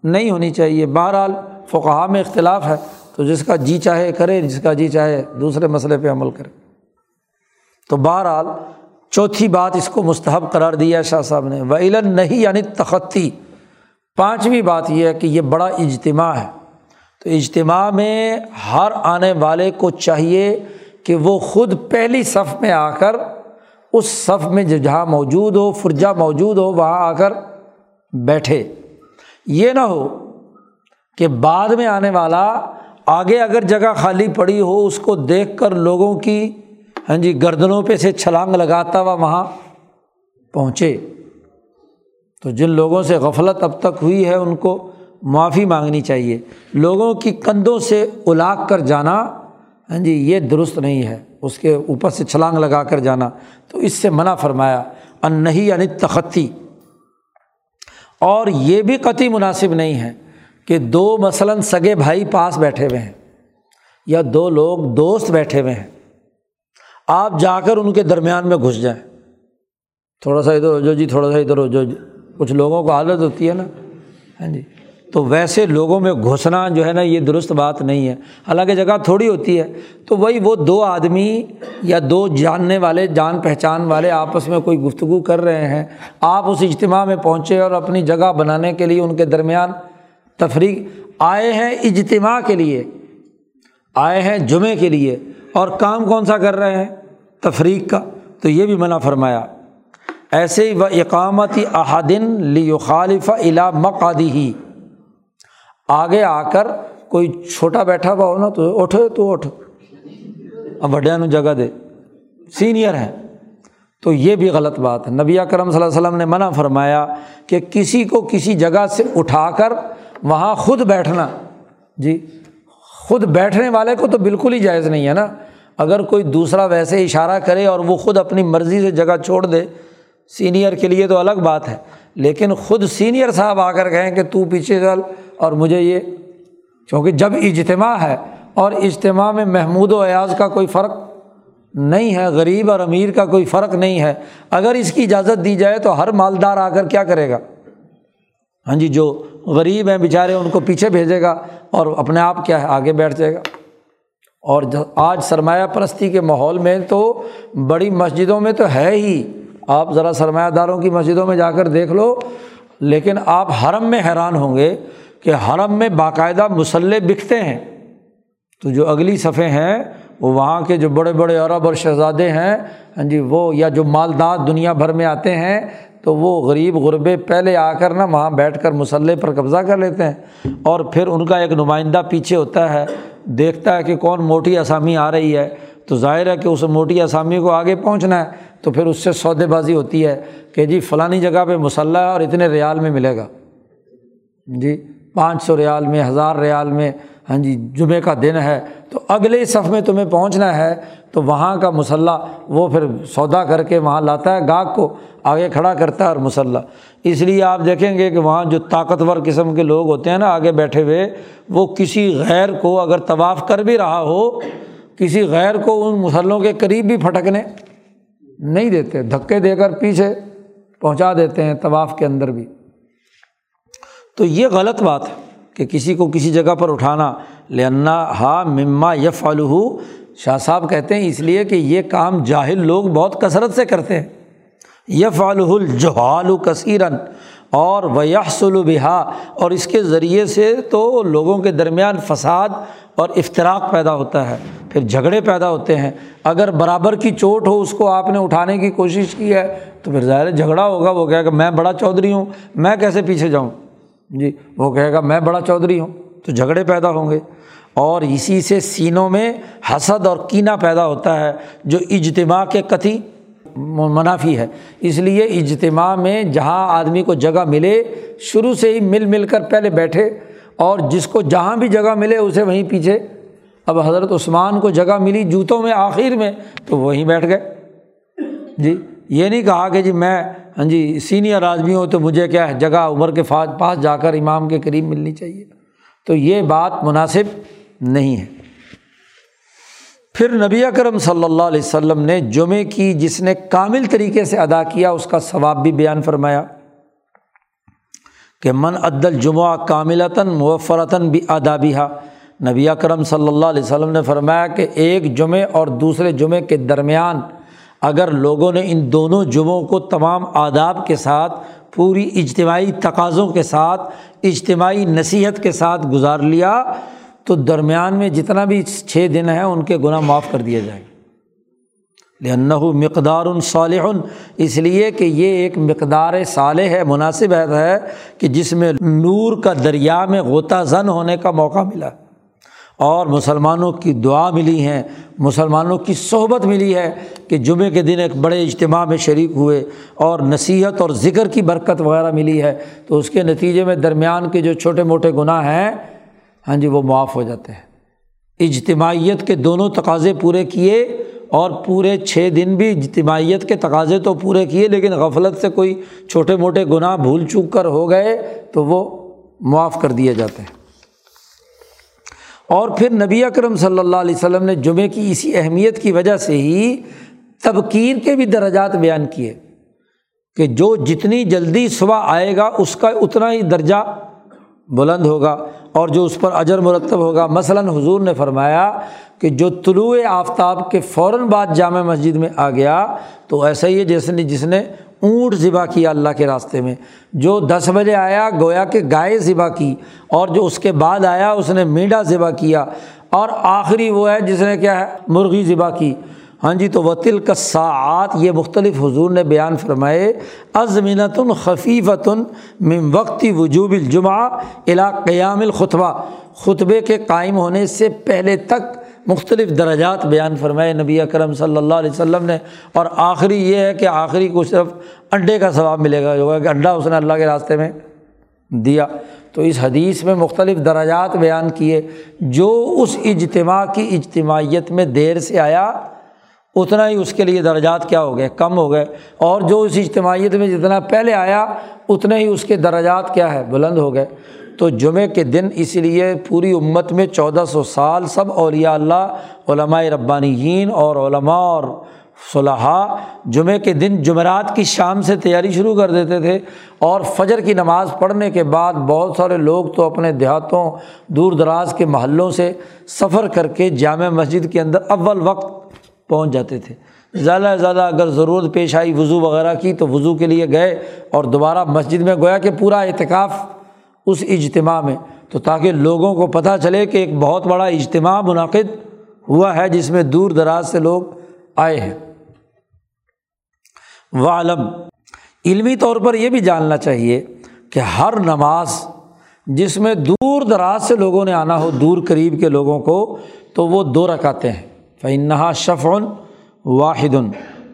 نہیں ہونی چاہیے۔ بہرحال فقہ میں اختلاف ہے۔ تو جس کا جی چاہے کرے، جس کا جی چاہے دوسرے مسئلے پہ عمل کرے۔ تو بہرحال چوتھی بات اس کو مستحب قرار دیا شاہ صاحب نے۔ ویلن نہیں یعنی تختی پانچویں بات یہ ہے کہ یہ بڑا اجتماع ہے۔ تو اجتماع میں ہر آنے والے کو چاہیے کہ وہ خود پہلی صف میں آ کر اس صف میں جہاں موجود ہو، فرجہ موجود ہو، وہاں آ کر بیٹھے۔ یہ نہ ہو کہ بعد میں آنے والا آگے اگر جگہ خالی پڑی ہو، اس کو دیکھ کر لوگوں کی ہاں جی گردنوں پہ سے چھلانگ لگاتا ہوا وہاں پہنچے۔ تو جن لوگوں سے غفلت اب تک ہوئی ہے، ان کو معافی مانگنی چاہیے۔ لوگوں کی کندھوں سے الاگ کر جانا ہاں جی یہ درست نہیں ہے۔ اس کے اوپر سے چھلانگ لگا کر جانا۔ تو اس سے منع فرمایا ان نہیں یعنی تختی اور یہ بھی قطعی مناسب نہیں ہے کہ دو مثلاً سگے بھائی پاس بیٹھے ہوئے ہیں یا دو لوگ دوست بیٹھے ہوئے ہیں۔ آپ جا کر ان کے درمیان میں گھس جائیں۔ تھوڑا سا ادھر ہو جو جی تھوڑا سا ادھر ہو جو جی۔ کچھ لوگوں کو عادت ہوتی ہے نا؟ ہاں جی۔ تو ویسے لوگوں میں گھسنا جو ہے نا، یہ درست بات نہیں ہے۔ حالانکہ جگہ تھوڑی ہوتی ہے۔ تو وہی وہ دو آدمی یا دو جاننے والے، جان پہچان والے آپس میں کوئی گفتگو کر رہے ہیں۔ آپ اس اجتماع میں پہنچے اور اپنی جگہ بنانے کے لیے ان کے درمیان تفریح آئے ہیں اجتماع کے لیے۔ آئے ہیں جمعے کے لیے۔ اور کام کون سا کر رہے ہیں؟ تفریق کا۔ تو یہ بھی منع فرمایا۔ ایسے ہی و اقامتی احادن لی خالف الا مقادی ہی آگے آ کر کوئی چھوٹا بیٹھا ہوا ہو نا تو اٹھے تو اٹھ وڈیا نو جگہ دے۔ سینئر ہیں۔ تو یہ بھی غلط بات ہے۔ نبی کرم صلی اللہ علیہ وسلم نے منع فرمایا کہ کسی کو کسی جگہ سے اٹھا کر وہاں خود بیٹھنا۔ جی خود بیٹھنے والے کو تو بالکل ہی جائز نہیں ہے نا۔ اگر کوئی دوسرا ویسے اشارہ کرے اور وہ خود اپنی مرضی سے جگہ چھوڑ دے سینئر کے لیے تو الگ بات ہے، لیکن خود سینئر صاحب آ کر کہیں کہ تو پیچھے چل اور مجھے یہ کیونکہ جب اجتماع ہے اور اجتماع میں محمود و ایاز کا کوئی فرق نہیں ہے، غریب اور امیر کا کوئی فرق نہیں ہے، اگر اس کی اجازت دی جائے تو ہر مالدار آ کر کیا کرے گا؟ ہاں جی جو غریب ہیں بیچارے ان کو پیچھے بھیجے گا اور اپنے آپ کیا ہے، آگے بیٹھ جائے گا۔ اور آج سرمایہ پرستی کے ماحول میں تو بڑی مسجدوں میں تو ہے ہی۔ آپ ذرا سرمایہ داروں کی مسجدوں میں جا کر دیکھ لو، لیکن آپ حرم میں حیران ہوں گے کہ حرم میں باقاعدہ مسلح بکتے ہیں۔ تو جو اگلی صفحے ہیں، وہ وہاں کے جو بڑے بڑے عرب اور شہزادے ہیں ہاں جی وہ یا جو مالدار دنیا بھر میں آتے ہیں، تو وہ غریب غربے پہلے آ کر نا وہاں بیٹھ کر مسلح پر قبضہ کر لیتے ہیں۔ اور پھر ان کا ایک نمائندہ پیچھے ہوتا ہے، دیکھتا ہے کہ کون موٹی آسامی آ رہی ہے۔ تو ظاہر ہے کہ اس موٹی آسامی کو آگے پہنچنا ہے۔ تو پھر اس سے سودے بازی ہوتی ہے کہ جی فلانی جگہ پہ مسلح ہے اور اتنے ریال میں ملے گا۔ جی پانچ سو ریال میں، ہزار ریال میں ہاں جی جمعے کا دن ہے، تو اگلے صف میں تمہیں پہنچنا ہے، تو وہاں کا مسلح وہ پھر سودا کر کے وہاں لاتا ہے، گاہک کو آگے کھڑا کرتا ہے اور مسلح۔ اس لیے آپ دیکھیں گے کہ وہاں جو طاقتور قسم کے لوگ ہوتے ہیں نا آگے بیٹھے ہوئے، وہ کسی غیر کو اگر طواف کر بھی رہا ہو، کسی غیر کو ان مسلوں کے قریب بھی پھٹکنے۔ نہیں دیتے، دھکے دے کر پیچھے پہنچا دیتے ہیں طواف کے اندر بھی۔ تو یہ غلط بات ہے کہ کسی کو کسی جگہ پر اٹھانا لنا ہا مما یف الحو شاہ صاحب کہتے ہیں اس لیے کہ یہ کام جاہل لوگ بہت کثرت سے کرتے ہیں۔ یف الجہال کثیرن اور ویحسل بہا اور اس کے ذریعے سے تو لوگوں کے درمیان فساد اور افطراک پیدا ہوتا ہے، پھر جھگڑے پیدا ہوتے ہیں۔ اگر برابر کی چوٹ ہو، اس کو آپ نے اٹھانے کی کوشش کی ہے، تو پھر ظاہر جھگڑا ہوگا۔ وہ کہے گا، میں بڑا چودھری ہوں، میں کیسے پیچھے جاؤں؟ جی وہ کہے گا، میں بڑا چودھری ہوں، تو جھگڑے پیدا ہوں گے۔ اور اسی سے سینوں میں حسد اور کینہ پیدا ہوتا ہے، جو اجتماع کے کتھی منافی ہے۔ اس لیے اجتماع میں جہاں آدمی کو جگہ ملے، شروع سے ہی مل مل کر پہلے بیٹھے اور جس کو جہاں بھی جگہ ملے اسے وہیں پیچھے۔ اب حضرت عثمان کو جگہ ملی جوتوں میں آخر میں تو وہیں بیٹھ گئے۔ جی یہ نہیں کہا کہ جی میں ہاں جی سینئر آدمی ہوں تو مجھے کیا ہے، جگہ عمر کے پاس جا کر امام کے قریب ملنی چاہیے۔ تو یہ بات مناسب نہیں ہے۔ پھر نبی اکرم صلی اللہ علیہ وسلم نے جمعے کی جس نے کامل طریقے سے ادا کیا، اس کا ثواب بھی بیان فرمایا کہ من عدل جمعہ کاملتاً موفرتاً بھی ادابیہ نبی اکرم صلی اللہ علیہ وسلم نے فرمایا کہ ایک جمعے اور دوسرے جمعے کے درمیان اگر لوگوں نے ان دونوں جمعوں کو تمام آداب کے ساتھ، پوری اجتماعی تقاضوں کے ساتھ، اجتماعی نصیحت کے ساتھ گزار لیا تو درمیان میں جتنا بھی چھ دن ہیں ان کے گناہ معاف کر دیا جائے لنّ مقدار صالح، اس لیے کہ یہ ایک مقدار صالح ہے، مناسب ہے کہ جس میں نور کا دریا میں غوطہ زن ہونے کا موقع ملا۔ اور مسلمانوں کی دعا ملی ہیں مسلمانوں کی صحبت ملی ہے کہ جمعے کے دن ایک بڑے اجتماع میں شریک ہوئے اور نصیحت اور ذکر کی برکت وغیرہ ملی ہے۔ تو اس کے نتیجے میں درمیان کے جو چھوٹے موٹے گناہ ہیں ہاں جی وہ معاف ہو جاتے ہیں۔ اجتماعیت کے دونوں تقاضے پورے کیے اور پورے چھ دن بھی اجتماعیت کے تقاضے تو پورے کیے، لیکن غفلت سے کوئی چھوٹے موٹے گناہ بھول چوک کر ہو گئے تو وہ معاف کر دیے جاتے ہیں۔ اور پھر نبی اکرم صلی اللہ علیہ وسلم نے جمعے کی اسی اہمیت کی وجہ سے ہی تبکیر کے بھی درجات بیان کیے کہ جو جتنی جلدی صبح آئے گا، اس کا اتنا ہی درجہ بلند ہوگا۔ اور جو اس پر اجر مرتب ہوگا۔ مثلاً حضور نے فرمایا کہ جو طلوع آفتاب کے فوراً بعد جامع مسجد میں آ گیا، تو ایسا ہی ہے جیسے جس نے اونٹ ذبح کیا اللہ کے راستے میں۔ جو دس بجے آیا، گویا کہ گائے ذبح کی، اور جو اس کے بعد آیا، اس نے میڈا ذبح کیا۔ اور آخری وہ ہے جس نے کیا ہے، مرغی ذبح کی۔ ہاں جی تو وطل کا ساعت یہ مختلف حضور نے بیان فرمائے ازمینت خفیفتن من وقتی وجوب الجمعہ الا قیام الخطبہ خطبے کے قائم ہونے سے پہلے تک مختلف درجات بیان فرمائے نبی اکرم صلی اللہ علیہ وسلم نے۔ اور آخری یہ ہے کہ آخری کو صرف انڈے کا ثواب ملے گا، جو ہے کہ انڈا اس نے اللہ کے راستے میں دیا۔ تو اس حدیث میں مختلف دراجات بیان کیے، جو اس اجتماع کی اجتماعیت میں دیر سے آیا۔ اتنا ہی اس کے لیے درجات کیا ہو گئے، کم ہو گئے۔ اور جو اس اجتماعیت میں جتنا پہلے آیا، اتنے ہی اس کے درجات کیا ہے، بلند ہو گئے۔ تو جمعے کے دن اس لیے پوری امت میں چودہ سو سال سب اولیاء اللہ، علماء ربانیین اور علماء اور صلاحہ جمعے کے دن جمعرات کی شام سے تیاری شروع کر دیتے تھے۔ اور فجر کی نماز پڑھنے کے بعد بہت سارے لوگ تو اپنے دیہاتوں، دور دراز کے محلوں سے سفر کر کے جامع مسجد کے اندر اول وقت پہنچ جاتے تھے۔ زیادہ سے زیادہ اگر ضرورت پیش آئی وضو وغیرہ کی تو وضو کے لیے گئے اور دوبارہ مسجد میں گویا کہ پورا اعتکاف اس اجتماع میں۔ تو تاکہ لوگوں کو پتہ چلے کہ ایک بہت بڑا اجتماع منعقد ہوا ہے جس میں دور دراز سے لوگ آئے ہیں۔ عالم علمی طور پر یہ بھی جاننا چاہیے کہ ہر نماز جس میں دور دراز سے لوگوں نے آنا ہو، دور قریب کے لوگوں کو، تو وہ دو رکاتے ہیں۔ فنحا شفن واحد۔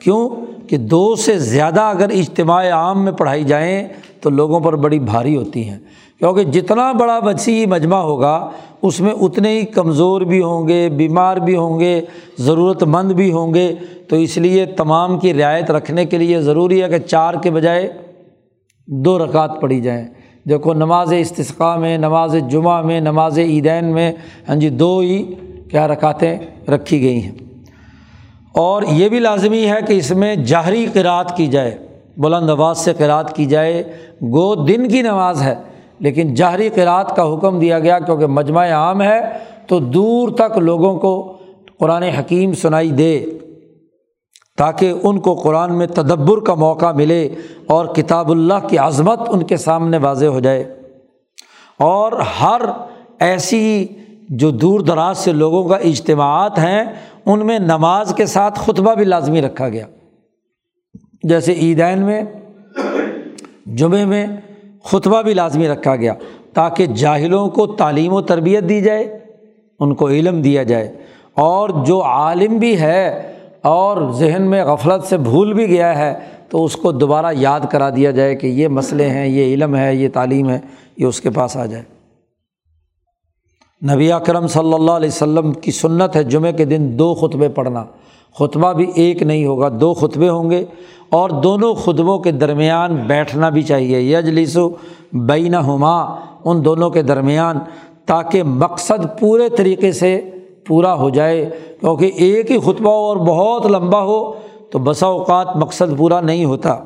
کیوں کہ دو سے زیادہ اگر اجتماع عام میں پڑھائی جائیں تو لوگوں پر بڑی بھاری ہوتی ہیں۔ کیونکہ جتنا بڑا وسیع مجمع ہوگا، اس میں اتنے ہی کمزور بھی ہوں گے، بیمار بھی ہوں گے ضرورت مند بھی ہوں گے۔ تو اس لیے تمام کی رعایت رکھنے کے لیے ضروری ہے کہ چار کے بجائے دو رکعت پڑھی جائیں۔ دیکھو، نماز استثقاء میں، نماز جمعہ میں، نماز عیدین میں ہاں جی دو ہی کیا رکاتیں رکھی گئی ہیں۔ اور یہ بھی لازمی ہے کہ اس میں جہری قرأت کی جائے، بلند آواز سے قرأت کی جائے۔ گو دن کی نماز ہے، لیکن جہری قرأت کا حکم دیا گیا کیونکہ مجمع عام ہے، تو دور تک لوگوں کو قرآن حکیم سنائی دے تاکہ ان کو قرآن میں تدبر کا موقع ملے اور کتاب اللہ کی عظمت ان کے سامنے واضح ہو جائے۔ اور ہر ایسی جو دور دراز سے لوگوں کا اجتماعات ہیں، ان میں نماز کے ساتھ خطبہ بھی لازمی رکھا گیا۔ جیسے عیدین میں، جمعے میں خطبہ بھی لازمی رکھا گیا تاکہ جاہلوں کو تعلیم و تربیت دی جائے، ان کو علم دیا جائے۔ اور جو عالم بھی ہے اور ذہن میں غفلت سے بھول بھی گیا ہے، تو اس کو دوبارہ یاد کرا دیا جائے کہ یہ مسئلے ہیں، یہ علم ہے، یہ تعلیم ہے، یہ اس کے پاس آ جائے۔ نبی اکرم صلی اللہ علیہ وسلم کی سنت ہے جمعے کے دن دو خطبے پڑھنا۔ خطبہ بھی ایک نہیں ہوگا، دو خطبے ہوں گے۔ اور دونوں خطبوں کے درمیان بیٹھنا بھی چاہیے۔ یجلیس و بین ہما ان دونوں کے درمیان، تاکہ مقصد پورے طریقے سے پورا ہو جائے۔ کیونکہ ایک ہی خطبہ اور بہت لمبا ہو، تو بسا اوقات مقصد پورا نہیں ہوتا۔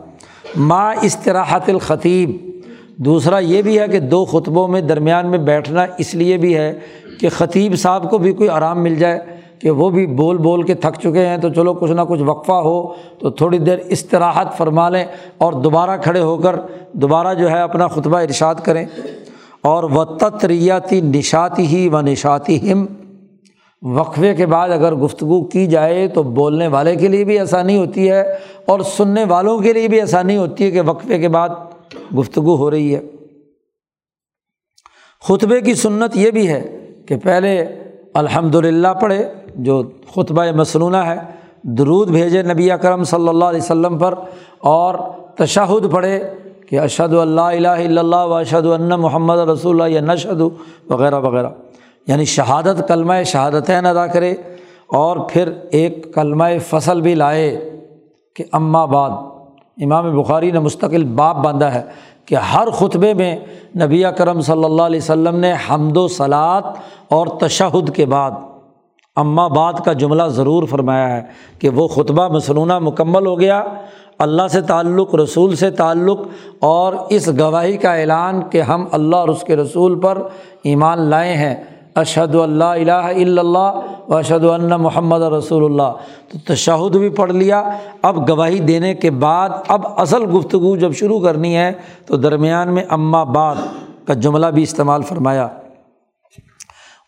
ما استراحت الخطیب دوسرا یہ بھی ہے کہ دو خطبوں میں درمیان میں بیٹھنا اس لیے بھی ہے کہ خطیب صاحب کو بھی کوئی آرام مل جائے کہ وہ بھی بول بول کے تھک چکے ہیں تو چلو کچھ نہ کچھ وقفہ ہو تو تھوڑی دیر استراحت فرما لیں اور دوبارہ کھڑے ہو کر دوبارہ جو ہے اپنا خطبہ ارشاد کریں اور و تتریاتی نشاتی ہی و نشاتی ہم وقفے کے بعد اگر گفتگو کی جائے تو بولنے والے کے لیے بھی آسانی ہوتی ہے اور سننے والوں کے لیے بھی آسانی ہوتی ہے کہ وقفے کے بعد گفتگو ہو رہی ہے۔ خطبے کی سنت یہ بھی ہے کہ پہلے الحمد للہ پڑھے، جو خطبہ مصنوعہ ہے، درود بھیجے نبی اکرم صلی اللہ علیہ وسلم پر اور تشہد پڑھے کہ اشد اللہ الہ اللہ و اشد اللہ محمد رسول اللہ یا نشد وغیرہ وغیرہ۔ یعنی شہادت، کلمہ شہادتین ادا کرے اور پھر ایک کلمہ فصل بھی لائے کہ اماں بعد۔ امام بخاری نے مستقل باپ باندھا ہے کہ ہر خطبے میں نبی کرم صلی اللہ علیہ وسلم نے حمد و سلاد اور تشہد کے بعد اماں بعد کا جملہ ضرور فرمایا ہے کہ وہ خطبہ مصنوعہ مکمل ہو گیا، اللہ سے تعلق، رسول سے تعلق اور اس گواہی کا اعلان کہ ہم اللہ اور اس کے رسول پر ایمان لائے ہیں۔ اشد اللہ الہ الا اللہ و اشد اللہ محمد رسول اللہ۔ تو تشہد بھی پڑھ لیا۔ اب گواہی دینے کے بعد اب اصل گفتگو جب شروع کرنی ہے تو درمیان میں اماں بعد کا جملہ بھی استعمال فرمایا۔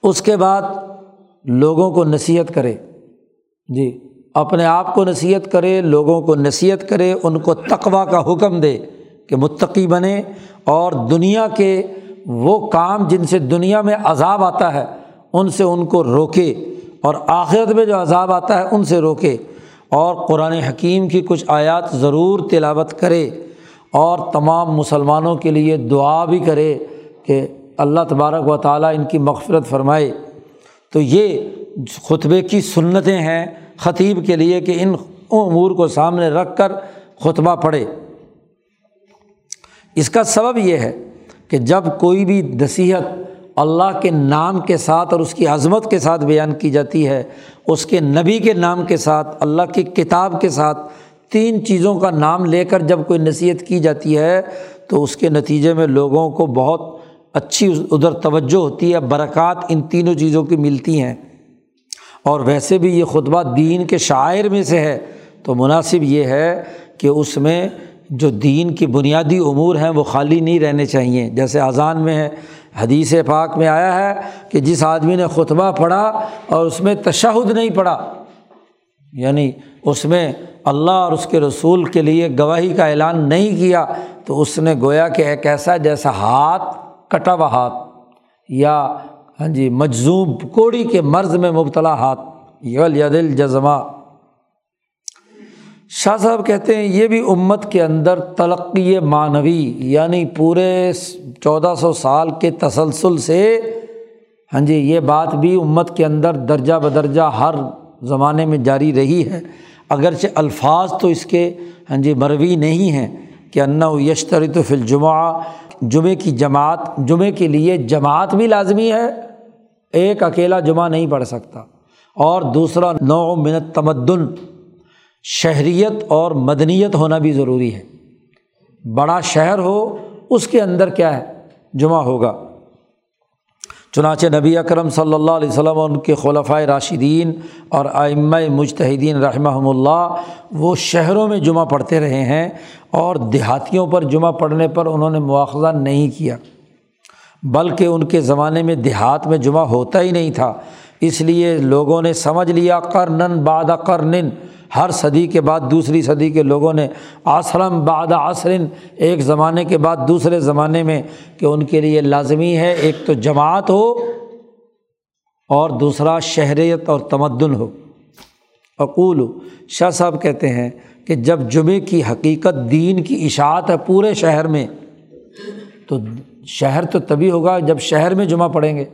اس کے بعد لوگوں کو نصیحت کرے۔ جی اپنے آپ کو نصیحت کرے، لوگوں کو نصیحت کرے، ان کو تقوا کا حکم دے کہ متقی بنے اور دنیا کے وہ کام جن سے دنیا میں عذاب آتا ہے، ان سے ان کو روکے اور آخرت میں جو عذاب آتا ہے، ان سے روکے۔ اور قرآن حکیم کی کچھ آیات ضرور تلاوت کرے اور تمام مسلمانوں کے لیے دعا بھی کرے کہ اللہ تبارک و تعالیٰ ان کی مغفرت فرمائے۔ تو یہ خطبے کی سنتیں ہیں خطیب کے لیے کہ ان امور کو سامنے رکھ کر خطبہ پڑھے۔ اس کا سبب یہ ہے کہ جب کوئی بھی نصیحت اللہ کے نام کے ساتھ اور اس کی عظمت کے ساتھ بیان کی جاتی ہے، اس کے نبی کے نام کے ساتھ، اللہ کی کتاب کے ساتھ تین چیزوں کا نام لے کر جب کوئی نصیحت کی جاتی ہے، تو اس کے نتیجے میں لوگوں کو بہت اچھی ادھر توجہ ہوتی ہے، برکات ان تینوں چیزوں کی ملتی ہیں۔ اور ویسے بھی یہ خطبہ دین کے شاعر میں سے ہے، تو مناسب یہ ہے کہ اس میں جو دین کی بنیادی امور ہیں وہ خالی نہیں رہنے چاہئیں جیسے اذان میں ہے حدیث پاک میں آیا ہے کہ جس آدمی نے خطبہ پڑھا اور اس میں تشہد نہیں پڑھا یعنی اس میں اللہ اور اس کے رسول کے لیے گواہی کا اعلان نہیں کیا، تو اس نے گویا کہ ایک ایسا جیسا ہاتھ کٹا ہوا ہاتھ یا ہاں جی مجزوم کوڑی کے مرض میں مبتلا ہاتھ۔ یل یدل جزما۔ شاہ صاحب کہتے ہیں یہ بھی امت کے اندر تلقی معنوی یعنی پورے چودہ سو سال کے تسلسل سے ہاں جی یہ بات بھی امت کے اندر درجہ بدرجہ ہر زمانے میں جاری رہی ہے۔ اگرچہ الفاظ تو اس کے ہاں جی مروی نہیں ہیں کہ انا یشتری تو فل جمعہ جمعے کی جماعت، جمعے کے لیے جماعت بھی لازمی ہے، ایک اکیلا جمعہ نہیں پڑھ سکتا۔ اور دوسرا نو منت تمدن شہریت اور مدنیت ہونا بھی ضروری ہے۔ بڑا شہر ہو، اس کے اندر کیا ہے؟ جمعہ ہوگا۔ چنانچہ نبی اکرم صلی اللہ علیہ وسلم ان کے خلفۂ راشدین اور آئمہ مجتہدین رحمہ اللہ وہ شہروں میں جمعہ پڑھتے رہے ہیں اور دیہاتیوں پر جمعہ پڑھنے پر انہوں نے مواخذہ نہیں کیا۔ بلکہ ان کے زمانے میں دیہات میں جمعہ ہوتا ہی نہیں تھا۔ اس لیے لوگوں نے سمجھ لیا کرنن باد کرنن ہر صدی کے بعد دوسری صدی کے لوگوں نے، آسرم بعد آسرن ایک زمانے کے بعد دوسرے زمانے میں کہ ان کے لیے لازمی ہے ایک تو جماعت ہو اور دوسرا شہریت اور تمدن ہو۔ اقول، شاہ صاحب کہتے ہیں کہ جب جمعے کی حقیقت دین کی اشاعت ہے پورے شہر میں، تو شہر تو تبھی ہوگا جب شہر میں جمعہ پڑھیں گے۔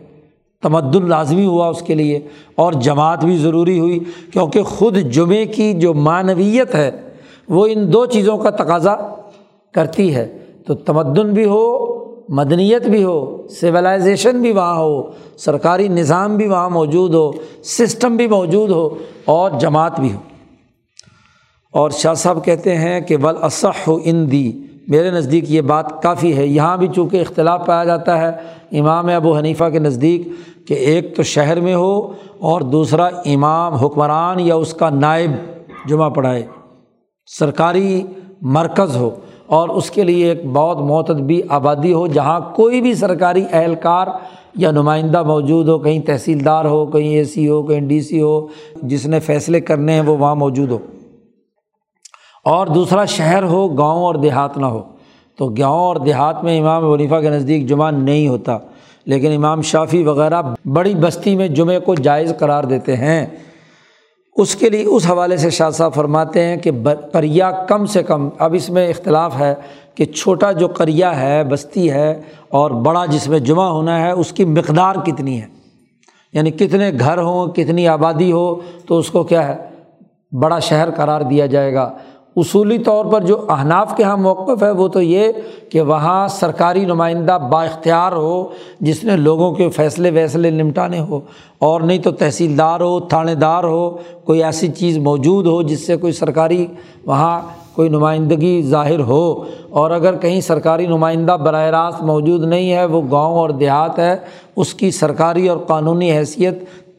تمدن لازمی ہوا اس کے لیے اور جماعت بھی ضروری ہوئی کیونکہ خود جمعے کی جو معنویت ہے وہ ان دو چیزوں کا تقاضا کرتی ہے۔ تو تمدن بھی ہو، مدنیت بھی ہو سویلائزیشن بھی وہاں ہو، سرکاری نظام بھی وہاں موجود ہو سسٹم بھی موجود ہو اور جماعت بھی ہو۔ اور شاہ صاحب کہتے ہیں کہ ول اصح و ان دی میرے نزدیک یہ بات کافی ہے۔ یہاں بھی چونکہ اختلاف پایا جاتا ہے، امام ابو حنیفہ کے نزدیک کہ ایک تو شہر میں ہو اور دوسرا امام حکمران یا اس کا نائب جمعہ پڑھائے۔ سرکاری مرکز ہو اور اس کے لیے ایک بہت معتدبی آبادی ہو، جہاں کوئی بھی سرکاری اہلکار یا نمائندہ موجود ہو، کہیں تحصیلدار ہو، کہیں اے سی ہو، کہیں ڈی سی ہو، جس نے فیصلے کرنے ہیں وہ وہاں موجود ہو۔ اور دوسرا شہر ہو، گاؤں اور دیہات نہ ہو۔ تو گاؤں اور دیہات میں امام ونیفا کے نزدیک جمعہ نہیں ہوتا، لیکن امام شافی وغیرہ بڑی بستی میں جمعے کو جائز قرار دیتے ہیں۔ اس کے لیے اس حوالے سے شاہ صاحب فرماتے ہیں کہ کریا کم سے کم، اب اس میں اختلاف ہے کہ چھوٹا جو کریا ہے، بستی ہے اور بڑا جس میں جمعہ ہونا ہے، اس کی مقدار کتنی ہے؟ یعنی کتنے گھر ہوں، کتنی آبادی ہو، تو اس کو کیا ہے؟ بڑا شہر قرار دیا جائے گا۔ اصولی طور پر جو احناف کے یہاں موقف ہے، وہ تو یہ کہ وہاں سرکاری نمائندہ با اختیار ہو، جس نے لوگوں کے فیصلے ویصلے نمٹانے ہو، اور نہیں تو تحصیلدار ہو تھانے دار ہو، کوئی ایسی چیز موجود ہو جس سے کوئی سرکاری وہاں کوئی نمائندگی ظاہر ہو۔ اور اگر کہیں سرکاری نمائندہ براہ راست موجود نہیں ہے، وہ گاؤں اور دیہات ہے، اس کی سرکاری اور قانونی حیثیت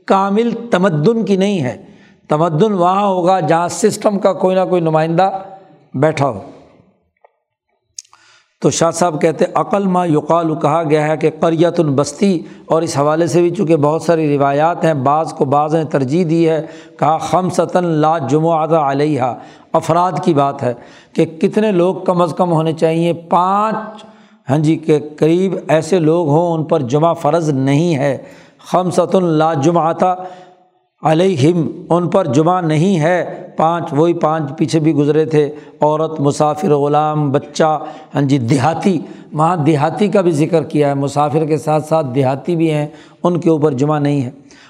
کامل تمدن کی نہیں ہے۔ تمدن وہاں ہوگا جہاں سسٹم کا کوئی نہ کوئی نمائندہ بیٹھا ہو۔ تو شاہ صاحب کہتے عقل ماں یقال، کہا گیا ہے کہ قریت البستی، اور اس حوالے سے بھی چونکہ بہت ساری روایات ہیں، بعض کو بعض نے ترجیح دی ہے، کہا خم ستن لا جمعہ علیہ افراد کی بات ہے کہ کتنے لوگ کم از کم ہونے چاہیے، پانچ ہاں جی کے قریب ایسے لوگ ہوں، ان پر جمعہ فرض نہیں ہے۔ خم ستن لا جمعہ علیہم، ان پر جمعہ نہیں ہے، پانچ، وہی پانچ پیچھے بھی گزرے تھے، عورت، مسافر، غلام، بچہ ہاں جی دیہاتی۔ وہاں دیہاتی کا بھی ذکر کیا ہے، مسافر کے ساتھ ساتھ دیہاتی بھی ہیں، ان کے اوپر جمعہ نہیں ہے۔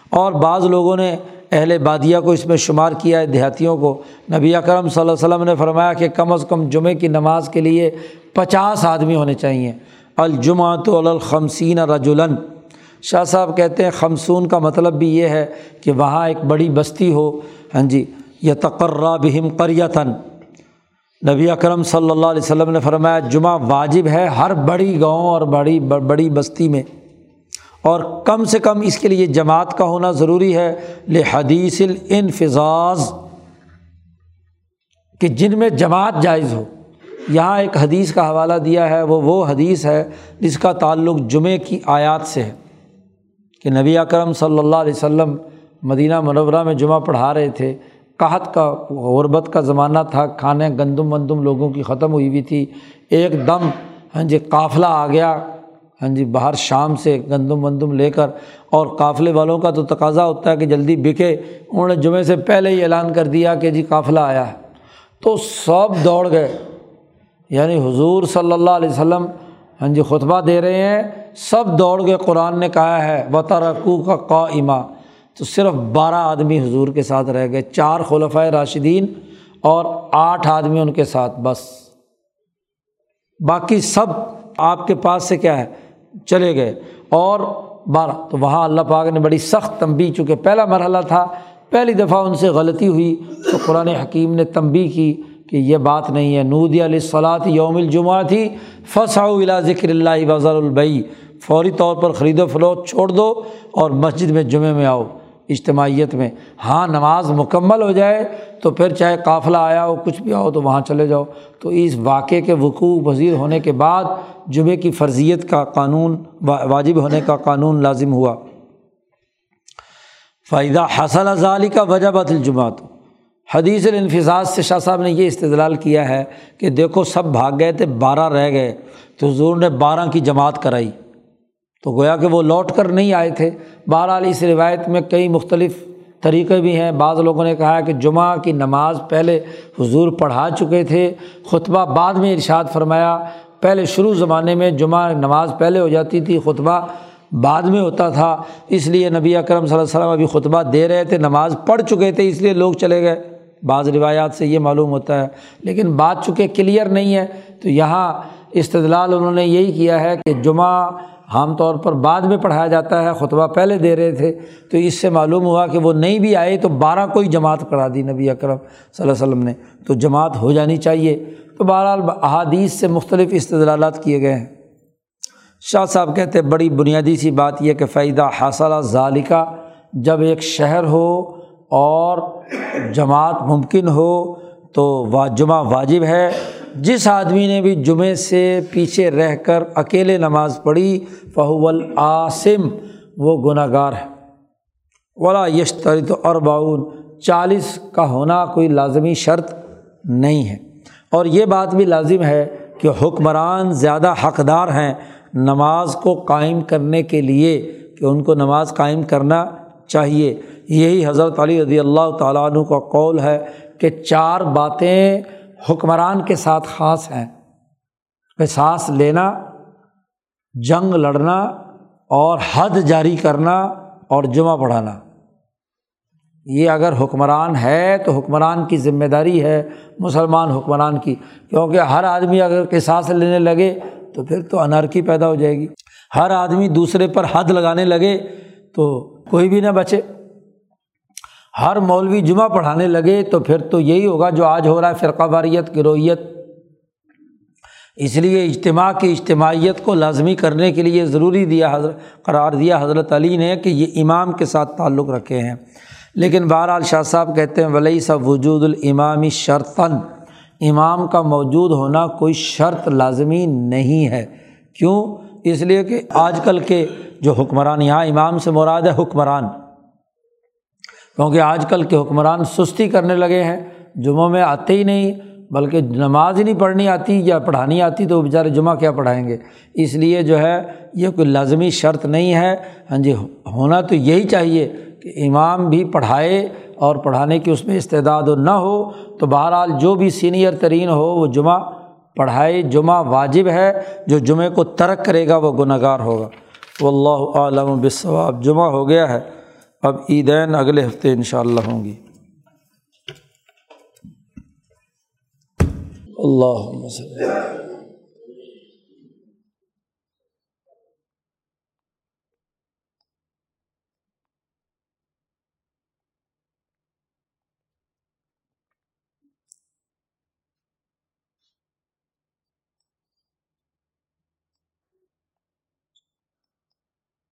اور بعض لوگوں نے اہل بادیہ کو اس میں شمار کیا ہے، دیہاتیوں کو۔ نبی اکرم صلی اللہ علیہ وسلم نے فرمایا کہ کم از کم جمعے کی نماز کے لیے پچاس آدمی ہونے چاہئیں۔ الجمعہ تو الخمسین رجولن شاہ صاحب کہتے ہیں خمسون کا مطلب بھی یہ ہے کہ وہاں ایک بڑی بستی ہو ہاں جی یہ تقرہ بہم قریتاً۔ نبی اکرم صلی اللہ علیہ وسلم نے فرمایا، جمعہ واجب ہے ہر بڑی گاؤں اور بڑی بڑی بستی میں۔ اور کم سے کم اس کے لیے جماعت کا ہونا ضروری ہے۔ لحدیث الانفزاز کہ جن میں جماعت جائز ہو۔ یہاں ایک حدیث کا حوالہ دیا ہے، وہ وہ حدیث ہے جس کا تعلق جمعے کی آیات سے ہے۔ کہ نبی اکرم صلی اللہ علیہ وسلم مدینہ منورہ میں جمعہ پڑھا رہے تھے۔ قحط کا غربت کا زمانہ تھا، کھانے گندم وندم لوگوں کی ختم ہوئی ہوئی تھی۔ ایک دم ہاں جی قافلہ آ گیا۔ ہاں جی باہر شام سے گندم وندم لے کر۔ اور قافلے والوں کا تو تقاضا ہوتا ہے کہ جلدی بکے۔ انہوں نے جمعے سے پہلے ہی اعلان کر دیا کہ جی قافلہ آیا ہے۔ تو سب دوڑ گئے۔ یعنی حضور صلی اللہ علیہ وسلم ہاں جی خطبہ دے رہے ہیں۔ سب دوڑ کے قرآن نے کہا ہے وطرقو کا قا اما تو صرف بارہ آدمی حضور کے ساتھ رہ گئے، چار خلفۂ راشدین اور آٹھ آدمی ان کے ساتھ، بس۔ باقی سب آپ کے پاس سے کیا ہے، چلے گئے۔ اور بارہ، تو وہاں اللہ پاک نے بڑی سخت تنبی چونکہ پہلا مرحلہ تھا، پہلی دفعہ ان سے غلطی ہوئی، تو قرآن حکیم نے تنبی کی۔ کہ یہ بات نہیں ہے۔ نودی علیہ الصلاۃ یوم الجمعہ تھی۔ فصا الا ذکر اللہ وزر البئی فوری طور پر خرید و فروخت چھوڑ دو اور مسجد میں جمعے میں آؤ اجتماعیت میں۔ ہاں نماز مکمل ہو جائے تو پھر چاہے قافلہ آیا ہو، کچھ بھی آؤ تو وہاں چلے جاؤ۔ تو اس واقعے کے وقوع پذیر ہونے کے بعد جمعے کی فرضیت کا قانون، واجب ہونے کا قانون لازم ہوا۔ فائدہ حاصل ازالی کا وجہ بات الجماعت حدیث الانفاظ سے شاہ صاحب نے یہ استدلال کیا ہے کہ دیکھو سب بھاگ گئے تھے، بارہ رہ گئے، تو حضور نے بارہ کی جماعت کرائی۔ تو گویا کہ وہ لوٹ کر نہیں آئے تھے۔ بہرحال اس روایت میں کئی مختلف طریقے بھی ہیں۔ بعض لوگوں نے کہا کہ جمعہ کی نماز پہلے حضور پڑھا چکے تھے۔ خطبہ بعد میں ارشاد فرمایا، پہلے شروع زمانے میں جمعہ نماز پہلے ہو جاتی تھی، خطبہ بعد میں ہوتا تھا۔ اس لیے نبی اکرم صلی اللہ علیہ وسلم ابھی خطبہ دے رہے تھے، نماز پڑھ چکے تھے، اس لیے لوگ چلے گئے۔ بعض روایات سے یہ معلوم ہوتا ہے، لیکن بات چونکہ کلیئر نہیں ہے، تو یہاں استدلال انہوں نے یہی کیا ہے کہ جمعہ عام طور پر بعد میں پڑھایا جاتا ہے، خطبہ پہلے دے رہے تھے، تو اس سے معلوم ہوا کہ وہ نہیں بھی آئے تو بارہ کوئی جماعت کرا دی نبی اکرم صلی اللہ علیہ وسلم نے۔ تو جماعت ہو جانی چاہیے۔ تو بہرحال احادیث سے مختلف استدلالات کیے گئے ہیں۔ شاہ صاحب کہتے ہیں، بڑی بنیادی سی بات یہ کہ فائدہ حاصلہ ذالکہ جب ایک شہر ہو اور جماعت ممکن ہو تو جمعہ واجب ہے۔ جس آدمی نے بھی جمعے سے پیچھے رہ کر اکیلے نماز پڑھی، فہو العاصم، وہ گناہ گار ہے۔ ولا یشتری تو ارباؤن چالیس کا ہونا کوئی لازمی شرط نہیں ہے۔ اور یہ بات بھی لازم ہے کہ حکمران زیادہ حقدار ہیں نماز کو قائم کرنے کے لیے، کہ ان کو نماز قائم کرنا چاہیے۔ یہی حضرت علی رضی اللہ تعالیٰ عنہ کا قول ہے کہ چار باتیں حکمران کے ساتھ خاص ہیں۔ احساس لینا، جنگ لڑنا اور حد جاری کرنا اور جمعہ پڑھانا۔ یہ اگر حکمران ہے تو حکمران کی ذمہ داری ہے، مسلمان حکمران کی۔ کیونکہ ہر آدمی اگر قصاص لینے لگے تو پھر تو انرکی پیدا ہو جائے گی۔ ہر آدمی دوسرے پر حد لگانے لگے تو کوئی بھی نہ بچے۔ ہر مولوی جمعہ پڑھانے لگے تو پھر تو یہی ہوگا جو آج ہو رہا ہے، فرقہ واریت گرویت اس لیے اجتماع کی اجتماعیت کو لازمی کرنے کے لیے ضروری دیا حضرت قرار دیا حضرت علی نے کہ یہ امام کے ساتھ تعلق رکھے ہیں۔ لیکن بہرحال شاہ صاحب کہتے ہیں ولی سا وجود الامامی شرطن امام کا موجود ہونا کوئی شرط لازمی نہیں ہے۔ کیوں؟ اس لیے کہ آج کل کے جو حکمران، یہاں امام سے مراد ہے حکمران۔ کیونکہ آج کل کے حکمران سستی کرنے لگے ہیں جمعوں میں آتے ہی نہیں، بلکہ نماز ہی نہیں پڑھنی آتی یا پڑھانی آتی تو بیچارے جمعہ کیا پڑھائیں گے؟ اس لیے جو ہے، یہ کوئی لازمی شرط نہیں ہے۔ ہاں جی ہونا تو یہی چاہیے کہ امام بھی پڑھائے اور پڑھانے کی اس میں استعداد نہ ہو۔ تو بہرحال جو بھی سینئر ترین ہو، وہ جمعہ پڑھائے جمعہ واجب ہے، جو جمعے کو ترک کرے گا وہ گناہ گار ہوگا۔ وہ اللہ عالم بصواب جمعہ ہو گیا ہے۔ اب عیدین اگلے ہفتے ان شاء اللہ ہوں گی اللہ